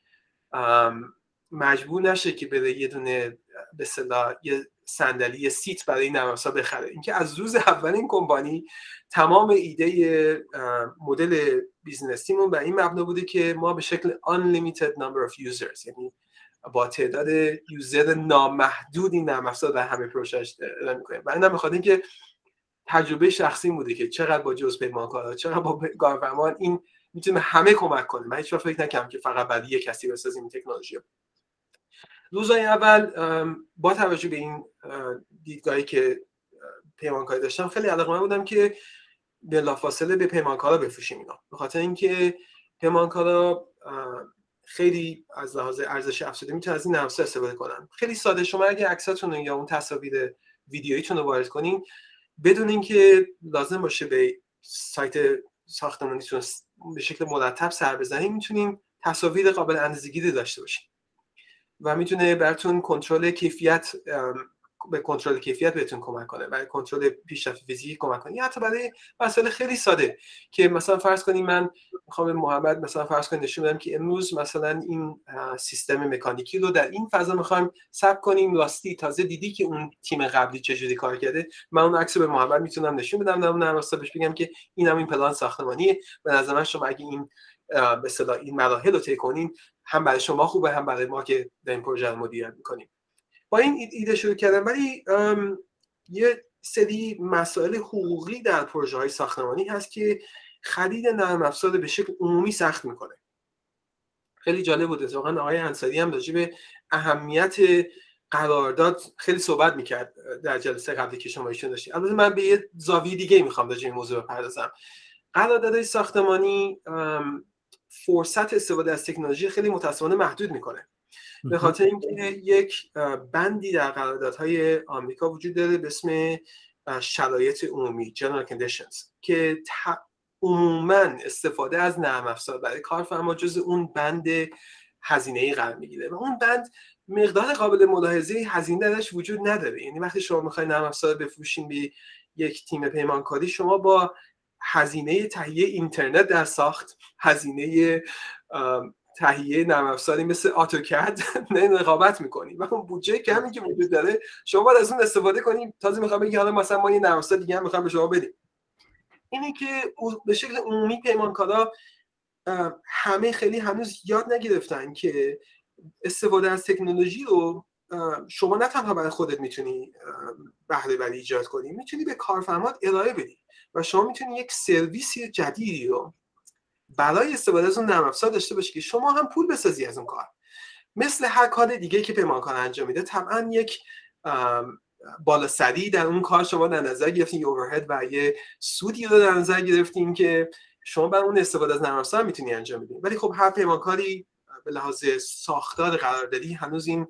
مجبور نشه که بره یه دونه به یه صندلی یه seat برای این نرم بخره. اینکه از روز اول این کمپانی تمام ایده مدل business یمون به این مبنا بوده که ما به شکل unlimited number of users یعنی با تعداد user نامحدود این نرم افزار در همه پروژهش ارائه می‌کنیم. و اینم بخاطر اینکه تجربه شخصی بوده که چقدر با جز پیمانکارا چقدر با کارفرمان این می‌تونه همه کمک کنه. من هیچ فکر نکنم که فقط بعد یک کسی بسازیم این تکنولوژی روزهای اول با توجه به این دیدگاهی که پیمانکاری داشتم خیلی علاقه من بودم که بلافاصله به پیمانکارا بفروشیم اینا. به خاطر اینکه پیمانکارا خیلی از لحاظ ارزش افزوده می‌تونن از این نرم استفاده کنن. خیلی ساده شما اگه عکساتون یا اون تصاویر ویدیوییتون رو وارد کنین بدون اینکه لازم باشه به سایت ساختمانیتون به شکل مرتب سر بزنید می‌تونیم تصاویر قابل اندازه‌گیری داشته باشیم و می‌تونه براتون کنترل کیفیت به کنترل کیفیت بهتون کمک کنه برای کنترل پیشرفت فیزیکی کمک کنه. یا حتی برای مسئله خیلی ساده که مثلا فرض کنیم من می‌خوام محمد مثلا فرض کنیم نشون بدم که امروز مثلا این سیستم مکانیکی رو در این فضا می‌خوایم ثبت کنیم. راستی تازه دیدی که اون تیم قبلی چجوری کار کرده. من اون عکس به محمد می‌تونم نشون بدم. در اون بهش بگم که اینم این پلان ساختمانیه. به نظر من شما اگه این به این مراحل رو طی کنین هم برای شما خوبه هم برای ما که در این پروژه مدیریت می‌کنیم. با این ایده شروع کردم ولی یه سری مسائل حقوقی در پروژه های ساختمانی هست که خرید نرم افزار به شکل عمومی سخت می‌کنه. خیلی جالب بود اتفاقا آقای انصاری هم راجع به اهمیت قرارداد خیلی صحبت می‌کرد در جلسه قبلی که شما ایشون داشتید البته من به یه زاویه دیگه می‌خوام راجع این موضوع بپردازم. قراردادهای ساختمانی فرصت استفاده از تکنولوژی خیلی متاسفانه محدود می‌کنه. به خاطر اینکه یک بندی در قراردادهای آمریکا وجود داره به اسم شرایط عمومی general conditions که عموما استفاده از نرم افزار برای کارفرما جز اون بند هزینه ای قرار می‌گیره و اون بند مقدار قابل ملاحظه هزینه درش وجود نداره. یعنی وقتی شما می‌خواید نرم افزار بفروشین به یک تیم پیمانکاری شما با هزینه تهیه اینترنت در ساخت هزینه تهیه نرم افزاری مثل آتوکد نه رقابت می‌کنیم و اون بودجه کمی که وجود داره شما باید از اون استفاده کنیم تازه می‌خوام بگم حالا مثلا ما یه نرم افزار دیگه هم می‌خوام به شما بدیم. اینه که به شکل عمومی پیمانکارا همه خیلی هنوز یاد نگرفتن که استفاده از تکنولوژی رو شما نه تنها برای خودت می‌تونی بهره وری ایجاد کنی می‌تونی به کارفرمات ارائه بدی. و شما می‌تونی یک سرویس جدیدی رو برای استفاده از اون نرم افزار داشته باشی که شما هم پول بسازی از اون کار. مثل هر کار دیگه که پیمانکار انجام میده طبعا یک بالا سری در اون کار شما در نظر گرفتین یه اوورهد و یه سودی رو در نظر گرفتین که شما بر اون استفاده از نرم افزار می‌تونی انجام بدین. ولی خب هر پیمانکاری به لحاظ ساختار قراردادی هنوز این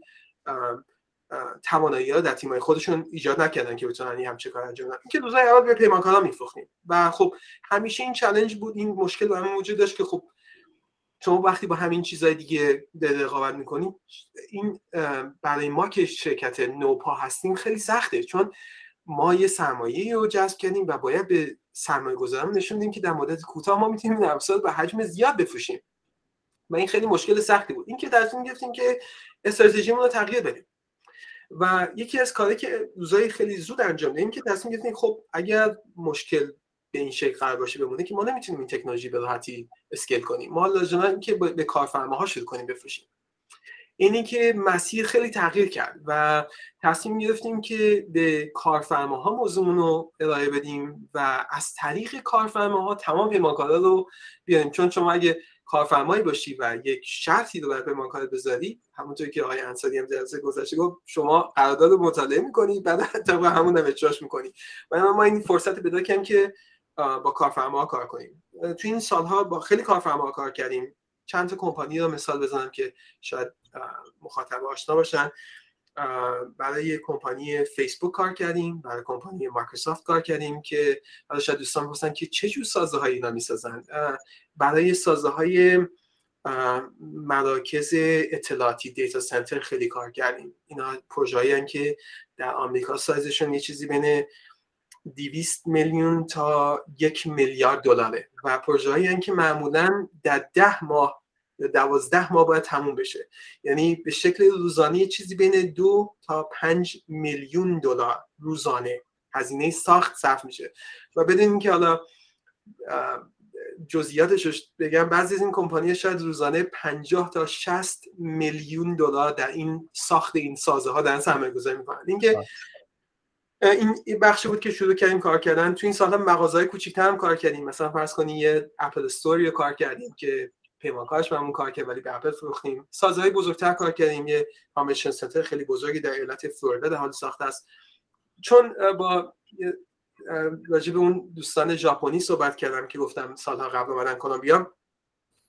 توانایی ها در تیمای خودشون ایجاد نکردن که بتونن این همچه کار انجام بدن. که روزای اول به پیمانکارا میفروختیم. و خب همیشه این چالش بود این مشکل برام وجود داشت که خب شما وقتی با همین چیزهای دیگه در رقابت می‌کنید این برای ما که شرکت نوپا هستیم خیلی سخته. چون ما یه سرمایه رو جذب کردیم و باید به سرمایه گذارم نشون بدیم که در مدت کوتاه ما می‌تونیم این به حجم زیاد بفروشیم. و این خیلی مشکل سختی بود. این که تصمیم گرفتیم که استراتژیمون رو تغییر بدیم. و یکی از کاری که روزای خیلی زود انجام دادیم که تصمیم گرفتیم خب اگر مشکل به این شکل قرار باشه بمونه که ما نمی‌تونیم این تکنولوژی به راحتی اسکیل کنیم. ما لازمه اینکه به کارفرماها شروع کنیم بفروشیم. اینی که مسیر خیلی تغییر کرد و تصمیم گرفتیم که به کارفرماها موضوعمون رو ارائه بدیم و از طریق کارفرماها تمام پیمانکارا رو بیاریم. چون شما اگه کارفرمایی باشی و یک شرطی رو بر پیمانکار بذاری همونطور که آقای انصاری هم جلسه گذشته گفت شما قرارداد رو مطالعه می‌کنی بعد طبق همون هم اجراش می‌کنی. و ما این فرصت پیدا کردیم که با کارفرما کار کنیم. تو این سالها با خیلی کارفرما کار کردیم. چند تا کمپانی رو مثال بزنم که شاید مخاطب آشنا باشن. برای کمپانی فیسبوک کار کردیم برای کمپانی مایکروسافت کار کردیم که حالا شاید دوستان بپرسن که چه جور سازه هایی اینا می‌سازن؟ برای سازه های مراکز اطلاعاتی دیتا سنتر خیلی کار کردیم. اینا پروژه‌ای که در آمریکا سایزشون یه چیزی بین 200 میلیون تا یک میلیارد دلاره و پروژه‌ای که معمولا در ده ماه یا دوازده ماه باید تموم بشه. یعنی به شکل روزانه چیزی بین دو تا پنج میلیون دلار روزانه هزینه ساخت صرف میشه. و بدونیم که حالا جزئیاتش بگم بعضی از این کمپانی شاید روزانه 50 تا 60 میلیون دلار در این ساخت این سازه ها در سرمایه گذاری می‌کنن اینکه این بخشی بود که شروع کردیم کار کردن. تو این سالها مغازهای کوچیک‌تر هم کار کردیم. مثلا فرض کنید یه اپل استوری کار کردیم که پیمانکارش بهمون کار کرد ولی به اپل فروختیم. سازهای بزرگتر کار کردیم یه کامشن سنتر خیلی بزرگی در ایالت فلوریدا در حال ساخته است. چون با راجع به اون دوستان ژاپنی صحبت کردم که گفتم سالها قبل اومدن کلمبیا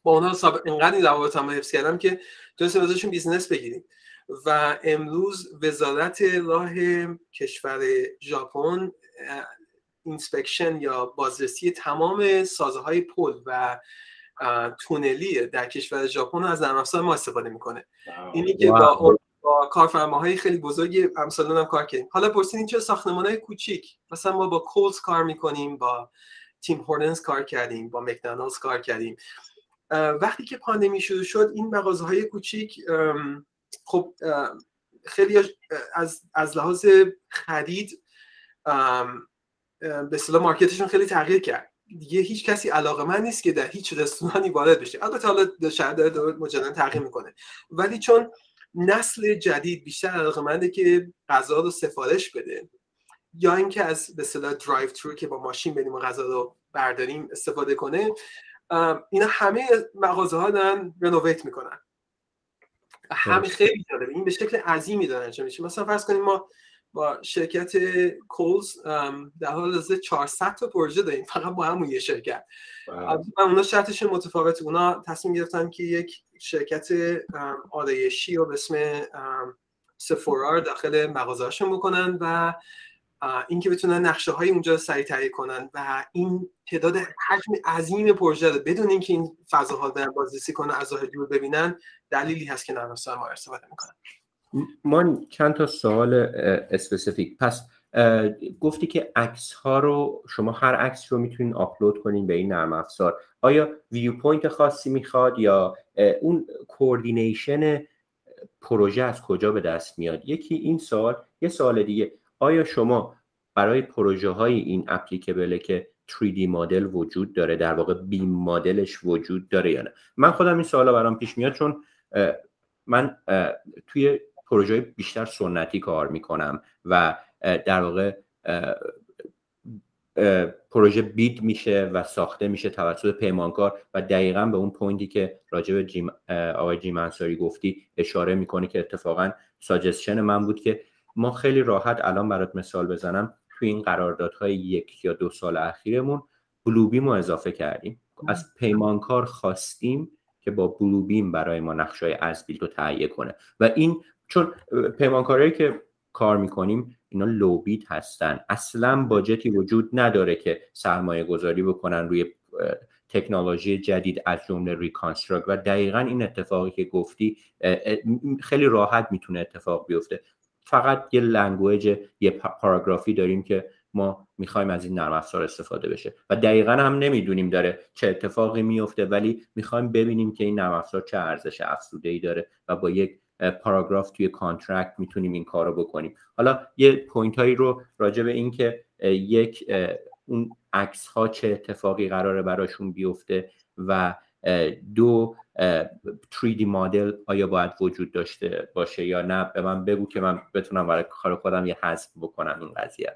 با اونها صاحب انقدر این روابطم حفظ کردم که تونستیم ازشون بیزنس بگیریم. و امروز وزارت راه کشور ژاپن اینسپکشن یا بازرسی تمام سازه های پل و تونلی در کشور ژاپن از نرم ما استفاده می‌کنه. اینی که با با کارفرماهای خیلی بزرگی امثال هم کار کردیم. حالا پرسیدین چه ساختمان های کوچیک؟ مثلا ما با کولز کار می‌کنیم با تیم هورنز کار کردیم با مکدونالدز کار کردیم. وقتی که پاندمی شروع شد این مغازه های کوچیک خب خیلی از از لحاظ خرید به اصطلاح مارکتشون خیلی تغییر کرد. دیگه هیچ کسی علاقه من نیست که در هیچ رستورانی وارد بشه. البته حالا شاید داره مجددا تغییر می‌کنه. ولی چون نسل جدید بیشتر علاقه که غذا رو سفارش بده یا اینکه از به اصطلاح درایو ترو که با ماشین بریم و غذا رو برداریم استفاده کنه اینا همه مغازه ها دارن رنوویت می‌کنن. همه خیلی جالبه. این به شکل عظیمی دارن میشه. مثلا فرض کنیم ما با شرکت کولز در حال از 400 تا پروژه داریم. فقط با همون یه شرکت. و اونا شرطش متفاوت. اونا تصمیم گرفتن که یک شرکت آرایشی رو به اسم سفورا داخل مغازهاشون بکنن و اینکه بتونن نقشه های اونجا رو سریع تهیه کنن و این تعداد حجم عظیم پروژه رو بدون اینکه این فضاها برن بازرسی کنن از راه دور ببینن دلیلی هست که نرم ما استفاده می‌کنن. ما چند تا سوال specific پس گفتی که عکس ها رو شما هر عکس رو می‌تونین آپلود کنین به این نرم افزار. آیا view point خاصی می‌خواد یا اون coordination پروژه از کجا به دست میاد؟ یکی این سوال یه سوال دیگه. آیا شما برای پروژه های این applicable ه که 3D مدل وجود داره در واقع BIM model ش وجود داره یا نه؟ من خودم این سوالا برام پیش میاد چون من توی پروژه بیشتر سنتی کار می‌کنم و در واقع پروژه بید میشه و ساخته میشه توسط پیمانکار و دقیقا به اون پوینتی که راجع به جیم آقای جیم انصاری گفتی اشاره می‌کنه که اتفاقا ساجستشن من بود که ما خیلی راحت الان برات مثال بزنم توی این قراردادهای یک یا دو سال اخیرمون بلوبیم رو اضافه کردیم. از پیمانکار خواستیم که با Bluebeam برای ما نقشای as-built رو تهیه کنه و این چون پیمانکارهایی که کار می‌کنیم اینا low bid هستن. اصلا budget ی وجود نداره که سرمایه گذاری بکنن روی تکنولوژی جدید از جمله Reconstruct. و دقیقا این اتفاقی که گفتی خیلی راحت می‌تونه اتفاق بیفته. فقط یه language یه پاراگرافی داریم که ما می‌خوایم از این نرم افزار استفاده بشه. و دقیقا هم نمی‌دونیم داره چه اتفاقی میفته ولی می‌خوایم ببینیم که این نرم افزار چه ارزش افزوده ای داره و با یک پاراگراف توی contract می‌تونیم این کار رو بکنیم. حالا یه point هایی رو راجع به این که یک اون عکس ها چه اتفاقی قراره براشون بیفته و دو 3D مدل آیا باید وجود داشته باشه یا نه. به من بگو که من بتونم برای کار خودم یه هضم بکنم این قضیه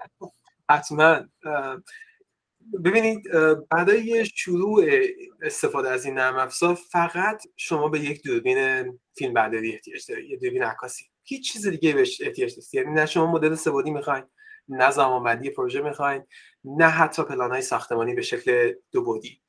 حتما ببینید برای شروع استفاده از این نرم افزار فقط شما به یک دوربین فیلم برداری احتیاج دارید یه دوربین عکاسی. هیچ چیز دیگه بهش احتیاج نیست. یعنی نه شما مدل سوادی می‌خواین نه زمانبندی پروژه می‌خواین نه حتی پلانهای ساختمانی به شکل دو بودی.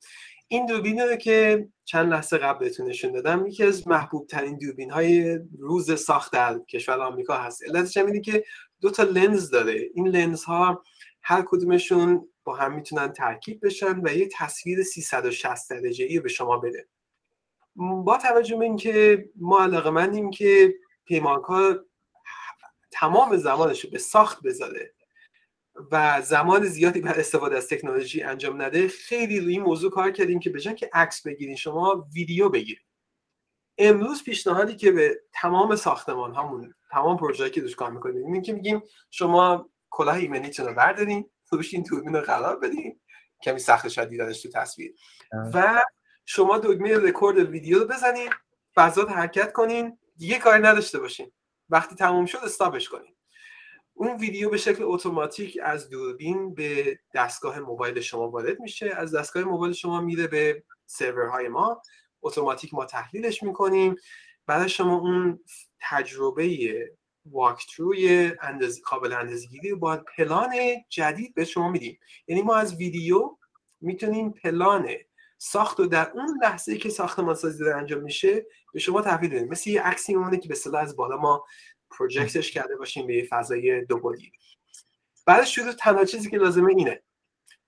این دوربین رو که چند لحظه قبل بهتون نشون دادم یکی از محبوب ترین دوربین های روز ساخت در کشور آمریکا هست. علتش هم که دو تا لنز داره. این لنز ها هر کدومشون با هم می‌تونن ترکیب بشن و یه تصویر 360 درجه ای به شما بده. با توجه به اینکه ما علاقه مندیم که پیمانکار تمام زمانش رو به ساخت بذاره و زمان زیادی بر استفاده از تکنولوژی انجام نده خیلی روی این موضوع کار کردیم که بجن که عکس بگیرین شما ویدیو بگیرید امروز پیشنهادی که به تمام ساختمان همون تمام پروژه‌ای که دوش کار می‌کنیم این که میگیم شما کلاه ایمنیتون رو بردارین روش این توربین رو قرار بدین. کمی سخت شاید دیدنش تو تصویر. و شما دکمه رکورد ویدیو رو بزنین فضا حرکت کنین دیگه کاری نداشته باشین. وقتی تموم شد stop ش کنین. اون ویدیو به شکل اتوماتیک از دوربین به دستگاه موبایل شما وارد میشه. از دستگاه موبایل شما میره به سرورهای ما. اتوماتیک ما تحلیلش می‌کنیم. برای شما اون تجربه walkthrough ی اندز... قابل اندازگیری با پلان جدید به شما میدیم. یعنی ما از ویدیو می‌تونیم پلان ساخت و در اون لحظه که ساختمان سازی داره انجام میشه به شما تحویل بدیم. مثل یه عکسی میمونه که به صلاح از بالا ما پروژکتش کرده باشیم به یه فضای دو بعدی بعد شروع تنها چیزی که لازمه اینه.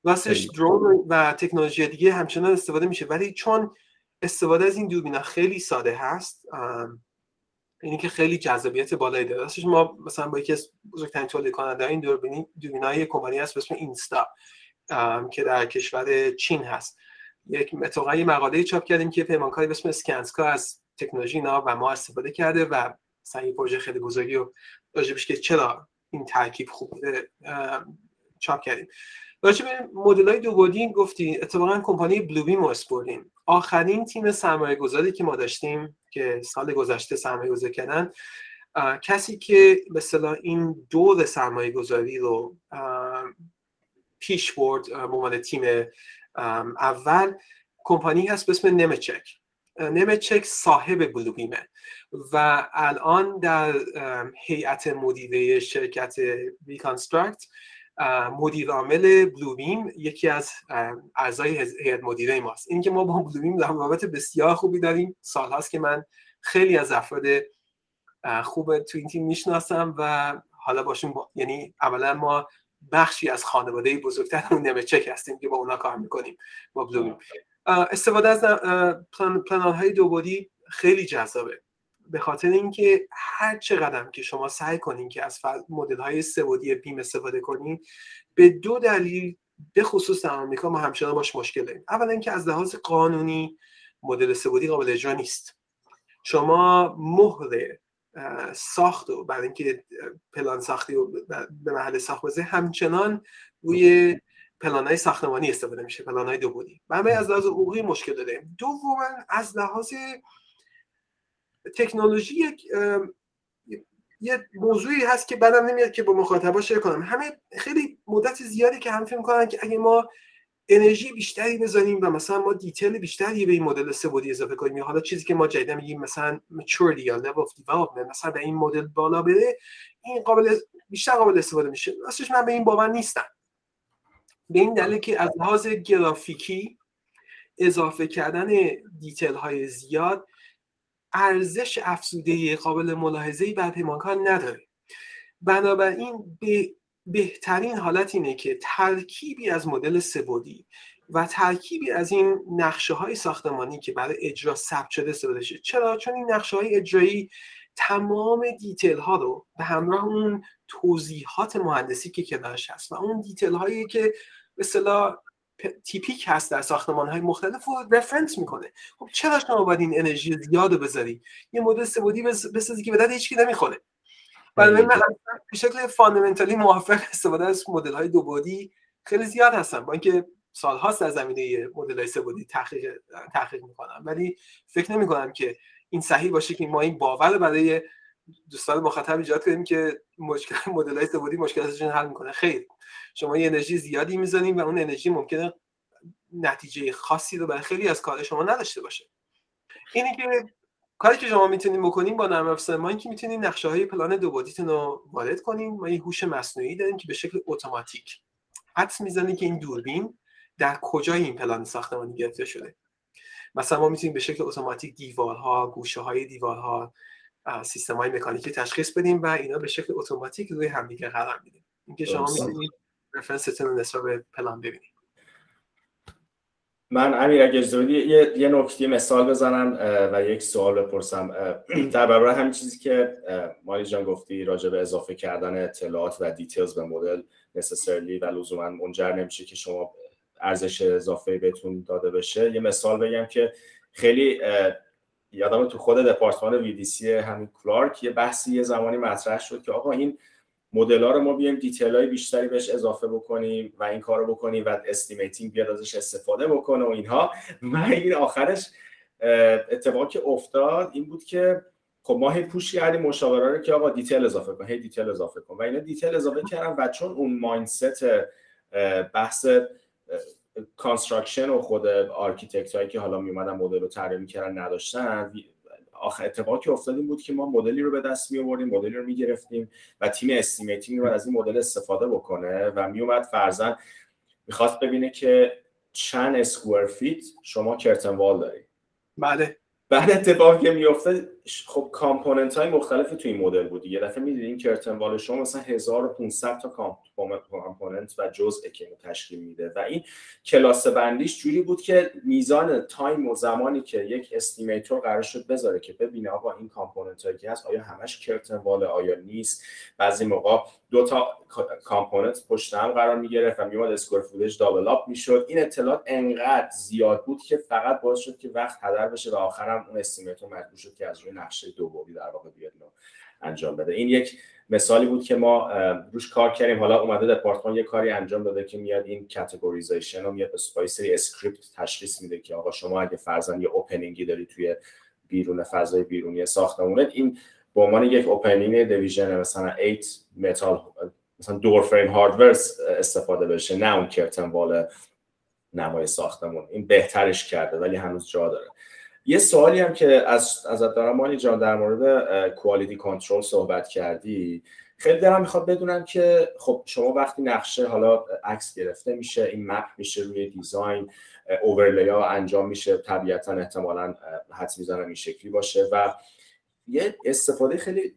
راستش درون و تکنولوژی دیگه همچنان استفاده میشه. ولی چون استفاده از این دوربینا خیلی ساده هست اینی که خیلی جذابیت بالایی داره. راستش ما مثلا با یکی از بزرگترین تولید کننده این دوربینی دوربینای کمپانی هست به اسم اینستا که در کشور چین هست. یک اتفاقا مقاله چاپ کردیم که پیمانکاری به اسم اسکنسکا از تکنولوژی اینا و ما استفاده کرده و این پروژه خیلی بزرگی و راجبش که چرا این ترکیب خوب چاپ کردیم. راجع به مدل های دو گفتی اتفاقا کمپانی بلوبیم رو اسپردیم آخرین تیم سرمایه گذاری که ما داشتیم که سال گذشته سرمایه گذاری کردن کسی که به این دور سرمایه گذاری رو پیش برد به عنوان تیم اول کمپانی هست به اسم Nemetschek. Nemetschek صاحب Bluebeam ه و الان در هیئت مدیره شرکت Reconstruct مدیر عامل Bluebeam یکی از اعضای هیئت مدیره ماست. این که ما با Bluebeam روابط بسیار خوبی داریم. سال هاست که من خیلی از افراد خوب تو این تیم می‌شناسم و حالا باشون یعنی اولا ما بخشی از خانواده بزرگتر اون نمچک هستیم که با اونا کار می‌کنیم با بلوبیم استفاده از پلان های دو خیلی جذابه. به خاطر اینکه هر چه قدم که شما سعی کنین که از مدل های سبودی بیم استفاده کنین به دو دلیل به خصوص در آمریکا ما همچنان باش مشکل داریم. اولا اینکه از لحاظ قانونی مدل سبودی قابل اجرا نیست. شما مهر ساخت و برای اینکه پلان ساختی و به محل ساخت بزه همچنان روی پلان های ساختمانی استفاده میشه پلان های دو بودی و از لحاظ حقوقی مشکل داره دوما از لحاظ تکنولوژی یک یه موضوعی هست که بعدم نمیاد که با مخاطبا شیر کنم. همه خیلی مدت زیادی که هم فکر که اگه ما انرژی بیشتری بزنیم و مثلا ما دیتیل بیشتری به این مدل سبودی اضافه کنیم حالا چیزی که ما جدیدا میگیم مثلا maturity یا level of development مثلا به این مدل بالا بره این قابل بیشتر قابل استفاده میشه. راستش من به این باور نیستم. به این دلیل که از لحاظ گرافیکی اضافه کردن دیتیل های زیاد ارزش افزوده قابل ملاحظه بر پیمانکار نداره. بنابراین به بهترین حالت اینه که ترکیبی از مدل سه‌بعدی و ترکیبی از این نقشه های ساختمانی که برای اجرا ثبت شده استفاده شه چرا؟ چون این نقشه های اجرایی تمام detail ها رو به همراه اون توضیحات مهندسی که کنارش هست و اون detail هایی که به typical هست در ساختمان های مختلف رو reference می‌کنه. خب چرا شما باید این انرژی زیاد رو بذاری؟ یه مدل سه‌بعدی بسازی که به درد هیچکی نمی‌خوره. برای من به شکل فاندامنتالی موافق استفاده از مدل های دو بودی خیلی زیاد هستن با اینکه سالهاست در زمینه مدل های سه بودی تحقیق تحقیق می‌کنم. ولی فکر نمی کنم که این صحیح باشه که ما این باور برای دوستان مخاطب ایجاد کنیم که مشکل مدل های سه بودی مشکلاتشون حل می‌کنه. خیر. شما یه انرژی زیادی می‌زنیم و اون انرژی ممکنه نتیجه خاصی رو برای خیلی از کار شما نداشته باشه. اینی که کاری که شما می‌تونید بکنیم با نرم افزار ما که می‌تونید نقشه های پلان دو بعدیتون رو وارد کنیم ما یه هوش مصنوعی داریم که به شکل اتوماتیک حدس می‌زنه که این دوربین در کجای این پلان ساختمانی گرفته شده. مثلا ما می‌تونیم به شکل اتوماتیک دیوارها گوشه های دیوارها سیستم های مکانیکی تشخیص بدیم و اینا به شکل اتوماتیک روی همدیگه قرار میدیم. اینکه شما می‌تونید رفرنستون رو نسبت به پلان ببینید من امیر اگه یه, یه نکته مثال بزنم و یک سوال بپرسم. در برابر همین چیزی که مالی جان گفتی راجع به اضافه کردن اطلاعات و details به مدل necessarily و لزوما منجر نمیشه که شما ارزش اضافه بهتون داده بشه. یه مثال بگم که خیلی یادم تو خود دپارتمان VDC همین Clark یه بحثی یه زمانی مطرح شد که آقا این مدل ها رو ما بیایم detail های بیشتری بهش اضافه بکنیم و این کار رو بکنیم و estimating بیاد ازش استفاده بکنه و اینها. و این آخرش اتفاقی که افتاد این بود که خب ما هی push کردیم مشاورا رو که آقا detail اضافه کن هی detail اضافه کن. و اینا detail اضافه کردن و چون اون mindset بحث construction و خود architect هایی که حالا می اومدن مدل رو طراحی می‌کردن نداشتن. آخر اتفاقی که افتاد این بود که ما مدلی رو به دست می آوردیم مدلی رو می گرفتیم و تیم estimating رو از این مدل استفاده بکنه و می اومد فرضا می‌خواست ببینه که چند square feet شما curtain wall داری بله. بعد اتفاقی که میفته خب component های مختلف توی این مدل بود یه دفعه می‌دیدین curtain wall شما مثلا 1500 تا component و جزء که تشکیل میده. و این کلاس بندیش جوری بود که میزان time و زمانی که یک estimator قرار شد بذاره که ببینه آقا این component هایی که هست آیا همش curtain wall آیا نیست؟ بعضی موقع دو تا component پشت هم قرار می‌گرفت و میومد square footage double up می‌شد. این اطلاعات انقدر زیاد بود که فقط باعث شد که وقت هدر بشه و آخرم اون estimator مجبور شد که از روی نقشه دومی در واقع بیاد انجام بده. این یک مثالی بود که ما روش کار کردیم. حالا اومده دپارتمان یه کاری انجام داده که میاد این categorization رو میاد با یه سری script تشخیص میده که آقا شما اگه فرضاً یه opening ی داری توی بیرون فضای بیرونی ساختمونت این به عنوان یک opening division مثلا 8 متال مثلا door frame hardware استفاده بشه نه اون curtain wall نمای ساختمون. این بهترش کرده ولی هنوز جا داره. یه سوالی هم که از ازت دارم مالی جان در مورد quality control صحبت کردی. خیلی دارم می‌خواد بدونم که خب شما وقتی نقشه حالا عکس گرفته میشه این map میشه روی design overlay ها انجام میشه طبیعتا احتمالا حدس می‌زنم این شکلی باشه و یه استفاده خیلی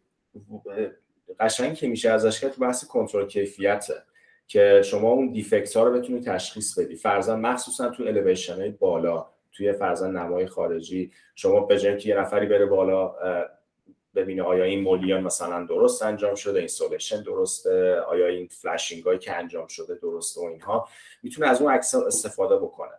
قشنگ که میشه ازش تو بحث کنترل کیفیته که شما اون defect ها رو بتونید تشخیص بدی. فرضاً مخصوصا تو الیویشن های بالا. توی فرضاً نمای خارجی. شما به که یه نفری بره بالا ببینه آیا این mullion مثلا درست انجام شده insulation درسته آیا این flashing هایی که انجام شده درسته و اینها می‌تونه از اون عکس استفاده بکنه.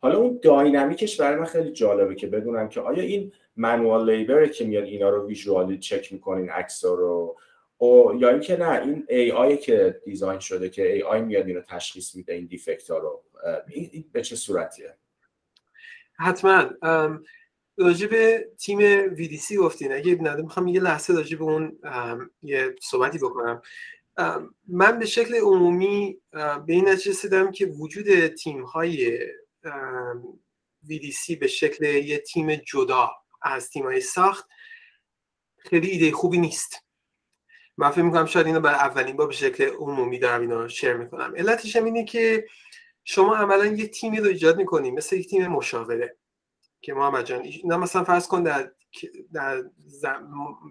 حالا اون dynamic ش برای من خیلی جالبه که بدونم که آیا این manual labor که میاد اینا رو visually check می‌کنین عکس رو او یا اینکه نه این AI که design شده که AI میاد اینو تشخیص میده این defect ها رو این به چه صورتیه؟ حتما. راجع به تیم VDC گفتین. اگه نده می‌خوام یه لحظه راجع به اون یه صحبتی بکنم. من به شکل عمومی به این نتیجه رسیدم که وجود تیم های VDC به شکل یه تیم جدا از تیم های ساخت خیلی ایده خوبی نیست. من فکر می‌کنم شاید اینو برای اولین بار به شکل عمومی دارم اینو شیر می‌کنم. علتش هم اینه که شما عملا یه تیمی رو ایجاد می‌کنیم مثل یک تیم مشاوره. که محمد جان اینا مثلا فرض کن در در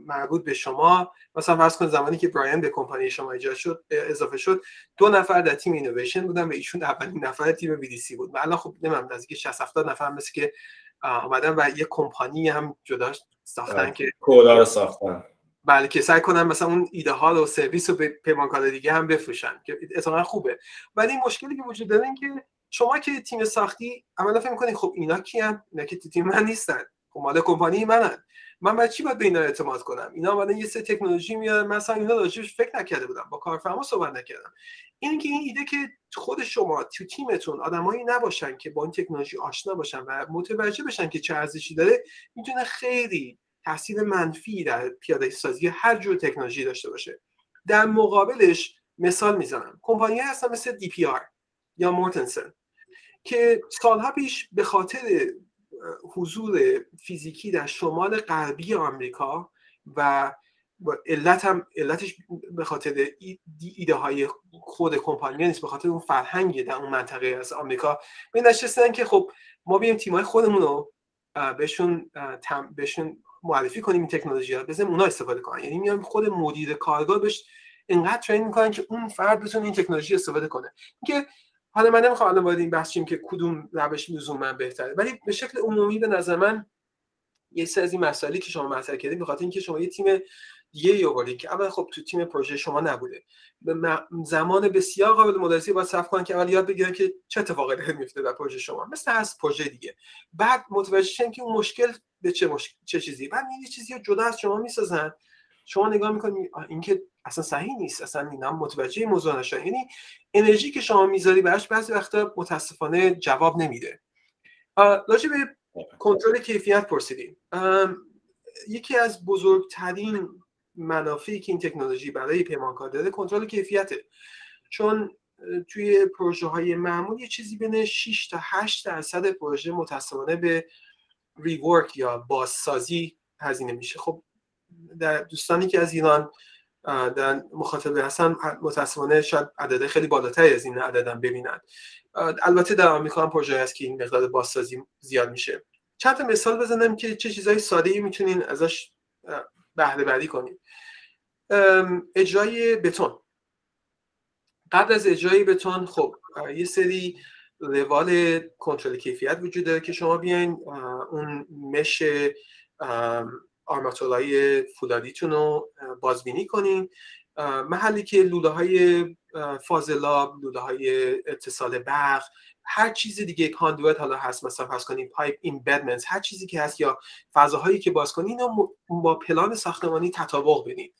مربوط به شما مثلا فرض کن زمانی که برایان به کمپانی شما ایجاد شد اضافه شد دو نفر در تیم اینویشن بودن و ایشون اولین نفر تیم سی بود. و الان خب نمی‌دونم نزدیک 60 70 نفر مثل که اومدن و یه کمپانی هم جدا ساختن که کودا رو ساختن. بله سعی کنن مثلا اون ایده ها و سرویس رو به پیمانکار دیگه هم بفروشن که اتفاقا خوبه. ولی مشکلی که وجود داره این که شما که تیم ساختی عملا فکر می‌کنید خب اینا کیان اینا که تیم من نیستن. خب مال کمپانی منن. من بعد چی باید به اینا اعتماد کنم؟ اینا اومدن یه سه تکنولوژی میارن. مثلا اینا راجعش فکر نکرده بودم. با کارفرما صحبت نکردم. این که این ایده که خود شما تو تیمتون آدمایی نباشن که با این تکنولوژی آشنا باشن و متوجه بشن که چه ارزشی داره می‌تونه خیلی تاثیر منفی در پیاده سازی هر جور تکنولوژی داشته باشه. در مقابلش مثال می‌زنم. کمپانی هستن مثل دی پی آر یا مورتنسن که سالها پیش به خاطر حضور فیزیکی در شمال غربی آمریکا و علت هم علتش به خاطر ایده های خود کمپانی نیست به خاطر اون فرهنگ در اون منطقه از آمریکا به نشستن که خب ما بیایم تیمای خودمون رو بهشون بهشون معرفی کنیم این تکنولوژی ها بزنیم اونا استفاده کنن. یعنی میام خود مدیر کارگاه بهش اینقدر ترین می‌کنن که اون فرد بتونه این تکنولوژی استفاده کنه. که حالا من نمی‌خوام الان وارد این بحث که کدوم روش لزوما بهتره ولی به شکل عمومی به نظر من یه سری از این مسائلی که شما مطرح کردید به خاطر اینکه شما یه تیم ای آوردید که اول خب تو تیم پروژه شما نبوده. به زمان بسیار قابل مدرسی باید صرف کنن که اول یاد بگیرن که چه اتفاقی داره میفته در پروژه شما. مثل از پروژه دیگه. بعد متوجه شدن که اون مشکل به چه مشکل چه چیزی. بعد یه چیزی رو جدا از شما می‌سازن. شما نگاه می‌کنید اینکه اصلا صحیح نیست. اصلا اینا متوجه موضوع نشن. یعنی انرژی که شما می‌ذاری براش بعضی وقتا متاسفانه جواب نمیده. راجع به کنترل کیفیت پرسیدیم. یکی از بزرگترین منافعی که این تکنولوژی برای پیمانکار داره کنترل کیفیته چون توی پروژه های معمول یه چیزی بین 6 تا 8 درصد پروژه متاسفانه به ریورک یا بازسازی هزینه میشه. خب در دوستانی که از ایران در مخاطبه هستن متاسفانه شاید عدد خیلی بالاتری از این عددم ببینن. البته در آمریکا هم پروژه هست که این مقدار بازسازی زیاد میشه. چند تا مثال بزنم که چه چیزهای ساده ای می‌تونین ازش بهره بری کنید اجرای بتون. قبل از اجرای بتون خب یه سری روال کنترل کیفیت وجود داره که شما بیاین اون مش آرماتورهای فولادیتون رو بازبینی کنین. محلی که لوله های فاضلاب لوله های اتصال برق هر چیز دیگه conduit حالا هست مثلا فرض کنیم pipe embedment هر چیزی که هست یا فضاهایی که باز کنین و با پلان ساختمانی تطابق بدین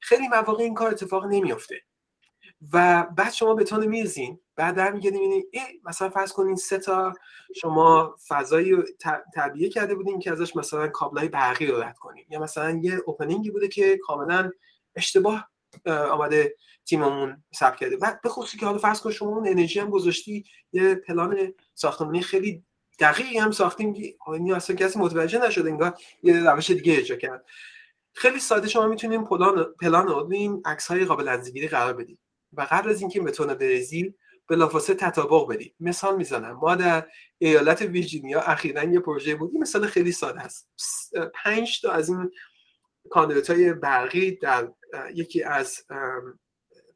خیلی مواقع این کار اتفاق نمیافته. و بعد شما بتون میریزین بعد برمیگردیم مثلا فرض کنین سه تا شما فضایی رو تعبیه کرده بودین که ازش مثلا کابلای برقی رو رد کنیم یا مثلا یه اوپنینگی بوده که کاملا اشتباه آمده تیممون ثبت کرده. و به خصوصی که حالا فرض کن شما اون انرژی هم گذاشتی یه پلان ساختمانی خیلی دقیقی هم ساختیم. این اصلا کسی متوجه نشده انگار یه روش دیگه اجرا کرد. خیلی ساده شما می‌تونیم پلان پلان رو این عکس های قابل انزگیری قرار بدیم. و قبل از اینکه بتونه برزیل بلافاصله تطابق بدیم. مثال می‌زنم. ما در ایالت ویرجینیا اخیرا یه پروژه بود. این مثال خیلی ساده است. پنج تا از این کاندیدات های برقی در یکی از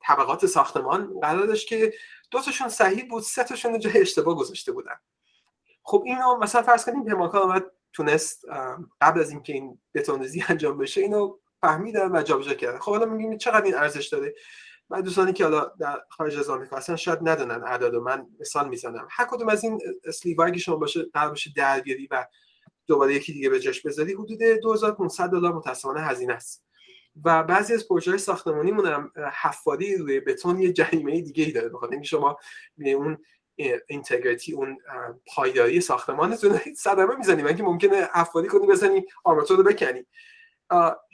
طبقات ساختمان قرار داشت که دو تاشون صحیح بود سه تاشون جای اشتباه گذاشته بودن. خب اینو مثلا فرض کنیم پیمانکار اومد تونست قبل از اینکه این بتونریزی انجام بشه اینو فهمیدن و جابجا کردن خب حالا میگیم چقدر این ارزش داره. و دوستانی که حالا در خارج از آمریکا هستن شاید ندونن اعداد من مثال می‌زنم. هر کدوم از این اسلیوار شما باشه قرار باشه درگیری و دوباره یکی دیگه به جاش بذاری حدود 2500 دلار متاسفانه هزینه است. و بعضی از پروژه ساختمانی مونم حفاری روی بتون یه جریمه دیگه ای داره بخاطر اینکه شما اون اینتگریتی اون پایداری ساختمانتون صدمه می‌زنی. من که ممکنه حفاری کنی بزنی آرماتور رو بکنی.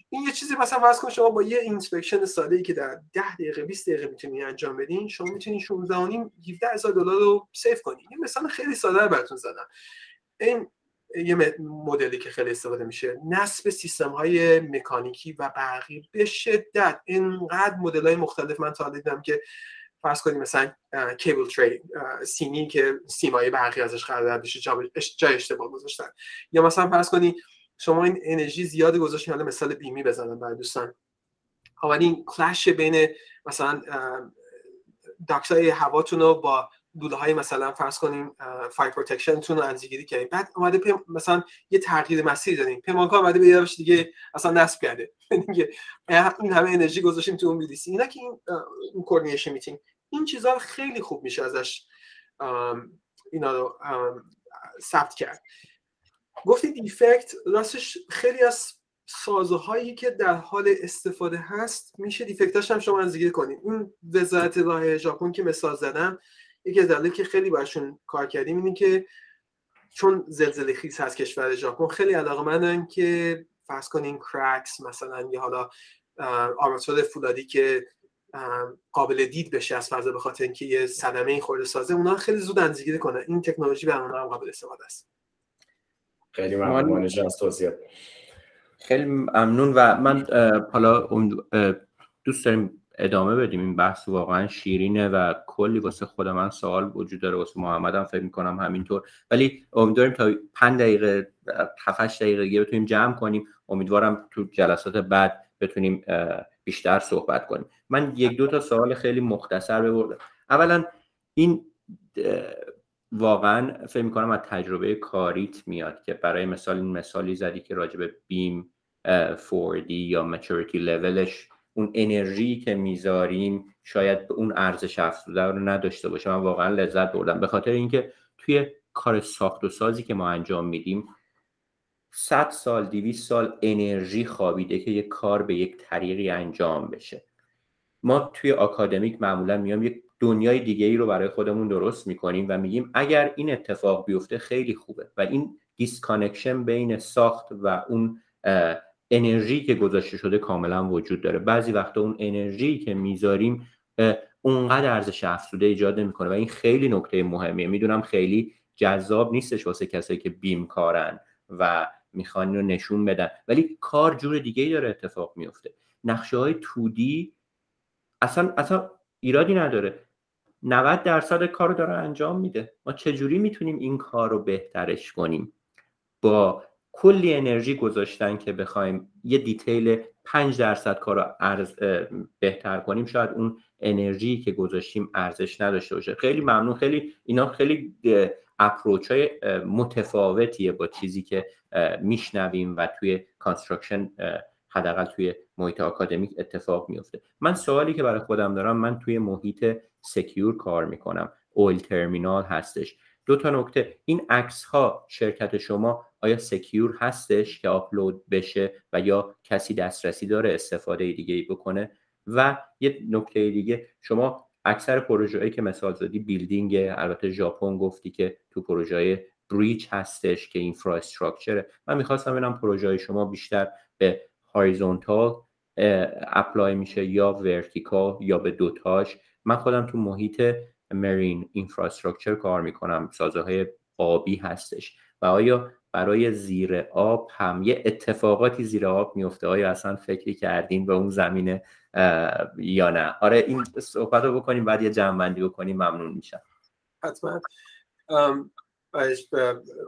این یه چیزی مثلا فرض کن شما با یه inspection ساده ای که در 10 دقیقه 20 دقیقه می‌تونید انجام بدین شما می‌تونید 16 و 17 دلار رو save کنید این مثلا خیلی ساده براتون زدم. این یه مدلی که خیلی استفاده میشه. نصب سیستم های مکانیکی و برقی به شدت. اینقدر مدل های مختلف من تا دیدم که فرض کنیم مثلا cable tray سینی که سیمای برقی ازش قرار بشه جای اشتباه گذاشتن. یا مثلا فرض کنی شما این انرژی زیاد گذاشتین حالا مثال BIM ی بزنم برای دوستان. این clash بین مثلا duct های هواتون رو با لوله های مثلا فرض کنیم fire protection تون رو اندازه‌گیری کردیم بعد اومدیم مثلا یه تغییر مسیر دادیم پیمانکار اومده به روش دیگه اصلا نصب کرده. دیگه این همه انرژی گذاشتیم تو اون VDC اینا که این این coordination meeting این چیزها خیلی خوب میشه ازش اینا رو ثبت کرد. گفتید دیفکت راستش خیلی از سازهایی که در حال استفاده هست میشه دیفکتاش هم شما انزگیر کنید این وزارت راه ژاپن که مثال زدم یکی از دلایلی که خیلی باشون کار کردیم اینه که چون زلزله خیز هست کشور ژاپن خیلی علاقه مندن که فرض کنین کرکس مثلا یا حالا آرماتور فولادی که قابل دید بشه از فضا به خاطر اینکه یه صدمه خورده سازه اونا خیلی زود انزگیری کنه این تکنولوژی برای اونها هم قابل استفاده است. خیلی ممنون. از توضیحات. خیلی ممنون و من حالا دوست داریم ادامه بدیم. این بحث واقعا شیرینه و کلی واسه خود من سوال وجود داره واسه محمد هم فکر می‌کنم همینطور. ولی امیدواریم تا 5 دقیقه 7 دقیقه دیگه بتونیم جمع کنیم. امیدوارم تو جلسات بعد بتونیم بیشتر صحبت کنیم. من یک دو تا سوال خیلی مختصر ببردم. اولا این واقعا فکر می‌کنم از تجربه کاریت میاد که برای مثال این مثالی زدی که راجع به بیم 4D یا مچوریتی لولش اون انرژی که می‌ذاریم شاید به اون ارزش افزوده رو نداشته باشه. من واقعا لذت بردم. به خاطر اینکه توی کار ساخت و سازی که ما انجام میدیم 100 سال 200 سال انرژی خوابیده که یک کار به یک طریقی انجام بشه. ما توی آکادمیک معمولا میام یک دنیای دیگه ای رو برای خودمون درست می‌کنیم و میگیم اگر این اتفاق بیفته خیلی خوبه. و این disconnection بین ساخت و اون انرژی که گذاشته شده کاملا وجود داره. بعضی وقتا اون انرژی که می‌ذاریم اونقدر ارزش افزوده ایجاد نمی‌کنه و این خیلی نکته مهمیه. می‌دونم خیلی جذاب نیستش واسه کسایی که BIM کارن و می‌خوان رو نشون بدن. ولی کار جور دیگه ای داره اتفاق میفته نقشه های تودی اصلا اصلا ایرادی نداره. 90 درصد کار رو داره انجام میده. ما چجوری می‌تونیم این کار رو بهترش کنیم؟ با کلی انرژی گذاشتن که بخوایم یه دیتیل 5 درصد کار رو بهتر کنیم شاید اون انرژی که گذاشتیم ارزش نداشته باشه. خیلی ممنون. خیلی اینا خیلی approach های متفاوتیه با چیزی که میشنویم و توی construction حداقل توی محیط آکادمیک اتفاق میفته من سوالی که برای خودم دارم من توی محیط secure کار می‌کنم. oil terminal هستش. دو تا نکته. این عکس ها شرکت شما آیا secure هستش که آپلود بشه و یا کسی دسترسی داره استفاده دیگه ای بکنه؟ و یه نکته دیگه شما اکثر پروژه‌ای که مثال زدی building البته ژاپن گفتی که تو پروژه bridge هستش که infrastructure ه من می‌خواستم ببینم پروژه شما بیشتر به horizontal apply میشه یا vertical یا به دوتاش. من خودم تو محیط marine infrastructure کار می‌کنم سازه های آبی هستش. و آیا برای زیر آب هم یه اتفاقاتی زیر آب میفته آیا اصلا فکری کردین به اون زمینه یا نه؟ آره این صحبت رو بکنیم بعد یه جمع بکنیم ممنون میشم. حتما.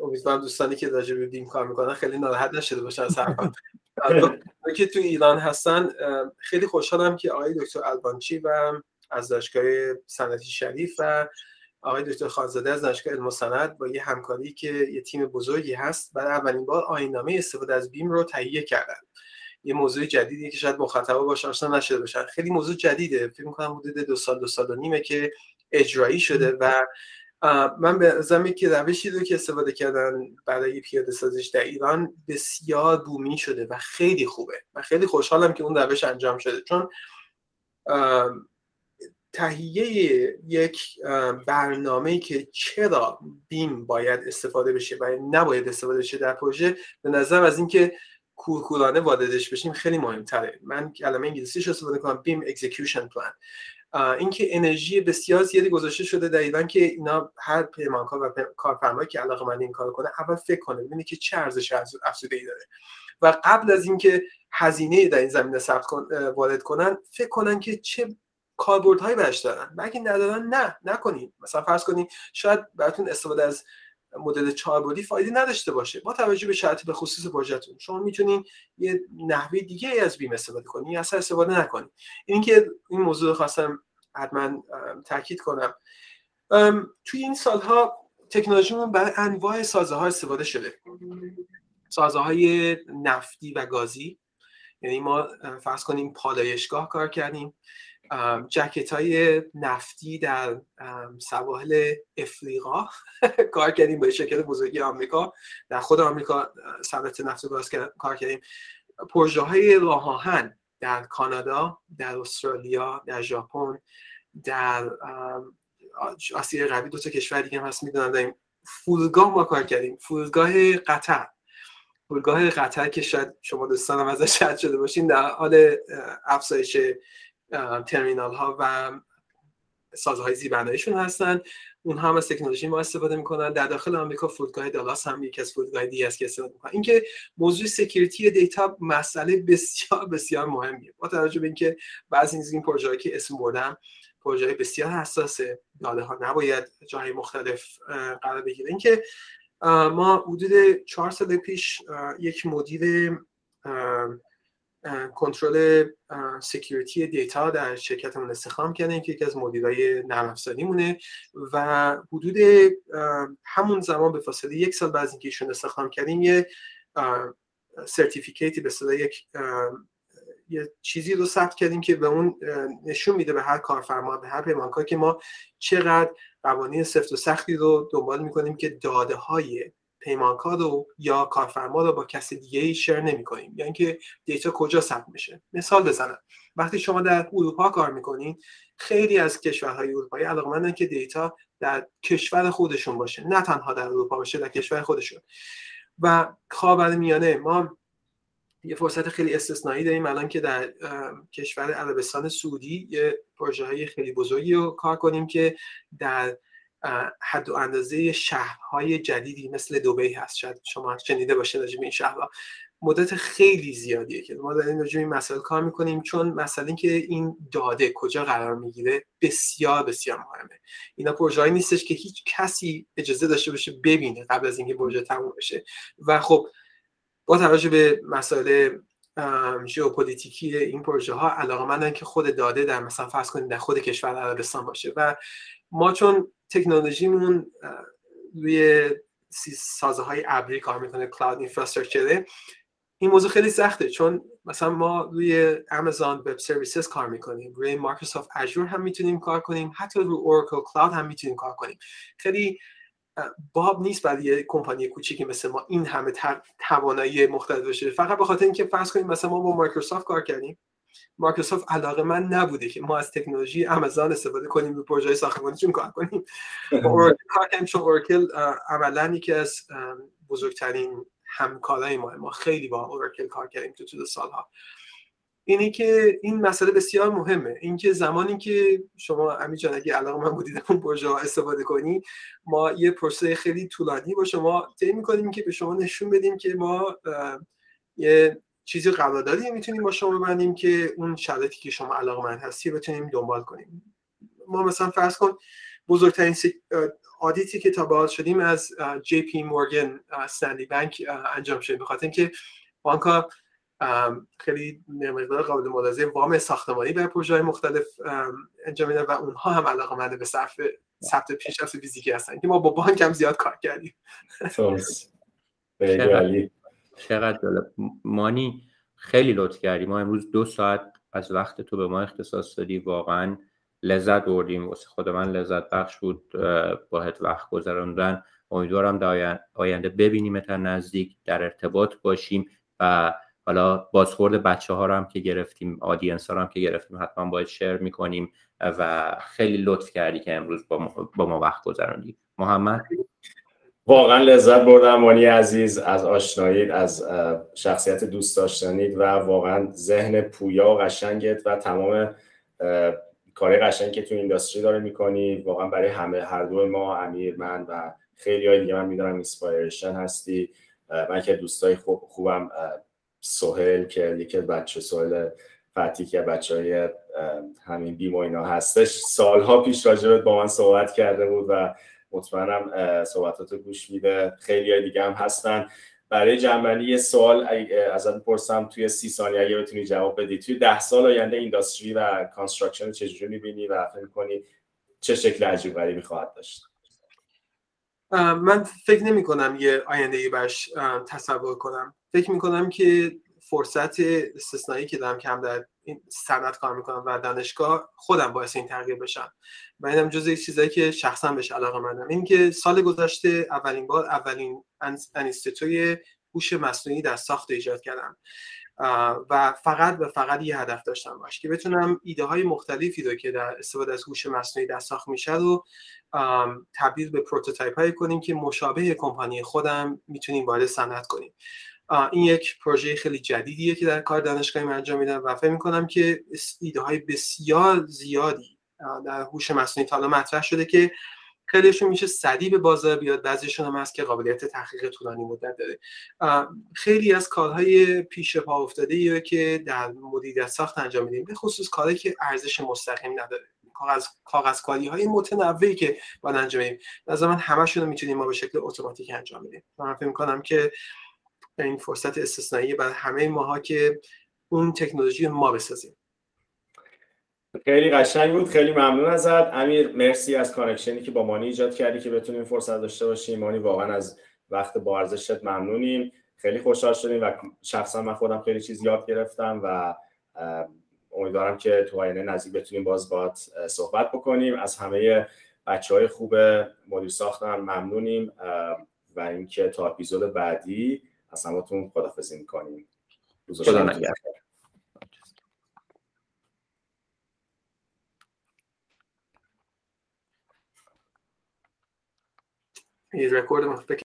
امیدوارم دوستانی که راجع به بیم کار می‌کنن خیلی ناراحت نشده باشه از حرفم. که تو ایران هستن خیلی خوشحالم که آقای دکتر البانچی و از دانشگاه صنعتی شریف و آقای دکتر خانزاده از دانشگاه علم سند با یه همکاری که یه تیم بزرگی هست برای اولین بار آینامه استفاده از بیم رو تهیه کردن. یه موضوع جدیدی که شاید مخاطبا باش آشنا نشده باشن. خیلی موضوع جدیده. فکر می‌کنم حدود دو سال دو سال و نیمه که اجرایی شده و من به زمین که روشی رو که استفاده کردن برای پیاده سازیش در ایران بسیار بومی شده و خیلی خوبه. و خیلی خوشحالم که اون روش انجام شده. چون تهیه یک برنامه که چرا بیم باید استفاده بشه و نباید استفاده بشه در پروژه به نظر از اینکه کورکورانه واردش بشیم خیلی مهمتره. من کلمه انگلیسیش استفاده کنم بیم اکزیکیوشن پلان. اینکه انرژی بسیار زیادی گذاشته شده در ایران که اینا هر پیمانکار و کارفرمایی که علاقه من این کار کنه اول فکر کنه ببینه که چه ارزش افزوده ای داره. و قبل از اینکه هزینه در این زمینه ثبت وارد کنن فکر کنن که چه کاربردهایی برش دارن. و اگه ندارن نه نکنید مثلا فرض کنید شاید براتون استفاده از مدل چهاربردی فایده نداشته باشه. با توجه به شرایط به خصوص پروژهتون شما می‌تونید یه نحوه دیگه از بیم استفاده کنید یا اصلا استفاده نکنید این که این موضوع خواستم حتما تاکید کنم. توی این سالها تکنولوژیمون برای انواع سازه ها استفاده شده. سازه های نفتی و گازی. یعنی ما فرض کنیم پالایشگاه کار کردیم. جکت های نفتی در سواحل افریقا. کار کردیم با شرکت بزرگی آمریکا. در خود آمریکا صنعت نفت و گاز کار کردیم. پروژه های راه در کانادا در استرالیا در ژاپن در آسیا غربی دو تا کشور دیگه هم هست می‌دونم داریم. فرودگاه ما کار کردیم. فرودگاه قطر. فرودگاه قطر که شاید شما دوستانم ازش شد شده باشین در حال افزایش ترمینال ها و سازهای زیربناییشون هستن. اون هم از تکنولوژی ما استفاده می‌کنن. در داخل آمریکا فرودگاه دالاس هم یکی از فرودگاه دیگه است که استفاده می‌کنن. اینکه موضوع security data مسئله بسیار بسیار مهمیه. با توجه به اینکه بعضی از این پروژه‌ای که اسم بردم پروژه بسیار حساسه. داده ها نباید جای مختلف قرار بگیره. اینکه ما حدود چهار سال پیش یک مدیر کنترل security data در شرکتمون استخدام کردیم که یکی از مدیرای نرم مونه و حدود همون زمان به فاصله یک سال بعد از اینکه ایشون استخدام کردیم یه certificate ی به صدا یک یه چیزی رو ثبت کردیم که به اون نشون میده به هر کارفرما به هر پیمانکار که ما چقدر قوانین سفت و سختی رو دنبال می‌کنیم که داده های پیمانکار رو یا کارفرما رو با کسی دیگه ای share نمی کنیم یعنی که data کجا ثبت میشه. مثال بزنم. وقتی شما در اروپا کار می‌کنین خیلی از کشورهای اروپایی علاقمندن که دیتا در کشور خودشون باشه. نه تنها در اروپا باشه در کشور خودشون. و میانه ما یه فرصت خیلی استثنایی داریم الان که در کشور عربستان سعودی یه پروژه های خیلی بزرگی رو کار کنیم که در حد و اندازه شهرهای جدیدی مثل دوبی هست. شاید شما شنیده باشه راجع این شهرها. مدت خیلی زیادیه که ما در این این مسائل کار می‌کنیم چون مثلا که این داده کجا قرار می‌گیره بسیار بسیار مهمه. اینا پروژه نیستش که هیچ کسی اجازه داشته باشه ببینه قبل از اینکه پروژه تموم بشه. و خب با توجه به مسائل ژئوپلیتیکی این پروژه ها علاقه که خود داده در مثلا فرض کنید در خود کشور عربستان باشه. و ما چون تکنولوژیمون روی سازه های ابری کار می‌کنه cloud infrastructure ه این موضوع خیلی سخته چون مثلا ما روی Amazon Web Services کار می‌کنیم روی Microsoft Azure هم می‌تونیم کار کنیم حتی روی Oracle Cloud هم می‌تونیم کار کنیم. خیلی باب نیست برای یه کمپانی کوچیکی مثل ما این همه توانایی مختلف داشته فقط به خاطر اینکه فرض کنیم مثلا ما با مایکروسافت کار کردیم. مایکروسافت علاقه‌مند نبوده که ما از تکنولوژی آمازون استفاده کنیم رو پروژه ساختمانیشون کار کنیم. با کار کنیم چون اورکل عملا یکی از بزرگترین همکارای ما ما خیلی با اورکل کار کردیم تو طول سالها. اینی که این مسئله بسیار مهمه. اینکه زمانی که شما امی جان اگه علاقه من بودید اون پروژه استفاده کنی ما یه پروسه خیلی طولانی با شما طی می‌کنیم که به شما نشون بدیم که ما یه چیزی قراردادی می‌تونیم با شما ببندیم که اون شرایطی که شما علاقه من هستی بتونیم دنبال کنیم. ما مثلا فرض کن بزرگترین آدیتی که تا به شدیم از جی پی مورگن سندی بانک انجام شده بخاطر اینکه بانک خیلی مقدار قابل ملاحظه وام ساختمانی برای پروژه مختلف انجام میدن و اونها هم علاقه منده به صرف ثبت پیشرفت فیزیکی هستن که ما با بانک هم زیاد کار کردیم. چقدر جالب. مانی خیلی لطف کردی. ما امروز دو ساعت از وقت تو به ما اختصاص دادی. واقعا لذت بردیم. واسه خود من لذت بخش بود باهت وقت گذراندن. امیدوارم در آینده تا نزدیک در ارتباط باشیم و حالا بازخورد بچه ها رو هم که گرفتیم آدینس ها رو هم که گرفتیم حتما باید شیر می‌کنیم و خیلی لطف کردی که امروز با ما, با ما وقت گذراندی. محمد؟ واقعا لذت بردم مانی عزیز از آشنایید از شخصیت دوست داشتنید و واقعا ذهن پویا و قشنگت و تمام کار قشنگ که تو industry داره می‌کنی. واقعا برای همه هر دو ما امیر من و خیلی های دیگه من می‌دونم inspiration هستی. من که دوستای خوب خوبم سوهل که یکی بچه سوهل فتی که بچه های همین BIM و اینا هستش. سالها پیش راجبت با من صحبت کرده بود و مطمئنم صحبتات گوش میده. خیلی دیگه هم هستن. برای جمع‌بندی یه سوال ازت پرسم توی سی ثانیه اگه بتونی جواب بدی توی ده سال آینده industry ی construction چجوری می‌بینی و فکر کنی چه شکل عجیب غریبی خواهد داشت؟ من فکر نمی کنم یه آینده ای برش تصور کنم. فکر می کنم که فرصت استثنایی که دارم کم در این صنعت کار می‌کنم و دانشگاه خودم باعث این تغییر بشم. و اینم جز یک چیزایی که شخصا بهش علاقه مندم این که سال گذشته اولین بار اولین انستیتوی هوش مصنوعی در ساخت ایجاد کردم. و فقط و فقط یه هدف داشتم باش که بتونم ایده های مختلفی رو که در استفاده از هوش مصنوعی در ساخت میشه رو تبدیل به prototype های کنیم که مشابه کمپانی خودم می‌تونیم وارد صنعت کنیم. این یک پروژه خیلی جدیدیه که در کار دانشگاهی من انجام میدم و فکر می‌کنم که ایده های بسیار زیادی در هوش مصنوعی تا مطرح شده که خیلیشون میشه سریع به بازار بیاد. بعضیشون هم هست که قابلیت تحقیق طولانی مدت داره. خیلی از کارهای پیش پا افتاده که در مدیریت ساخت انجام میدیم به خصوص کاری که ارزش مستقیم نداره. کاغذ کاغذ کاری های متنوعی که باید انجام بدیم. نظر همشون رو می‌تونیم ما به شکل اتوماتیک انجام بدیم. من فکر می‌کنم که این فرصت استثنایی برای همه ماها که اون تکنولوژی ما بسازیم. خیلی قشنگ بود. خیلی ممنون ازت. امیر مرسی از connection ی که با مانی ایجاد کردی که بتونیم فرصت داشته باشیم. مانی واقعا از وقت با ارزشت ممنونیم. خیلی خوشحال شدیم و شخصا من خودم خیلی چیز یاد گرفتم و امیدوارم که تو آینده نزدیک بتونیم باز بات صحبت بکنیم. از همه بچه های خوب مدیر ساختن ممنونیم و اینکه تا اپیزود بعدی از همتون خدافزی می‌کنیم. خدا نگهدار. He's recording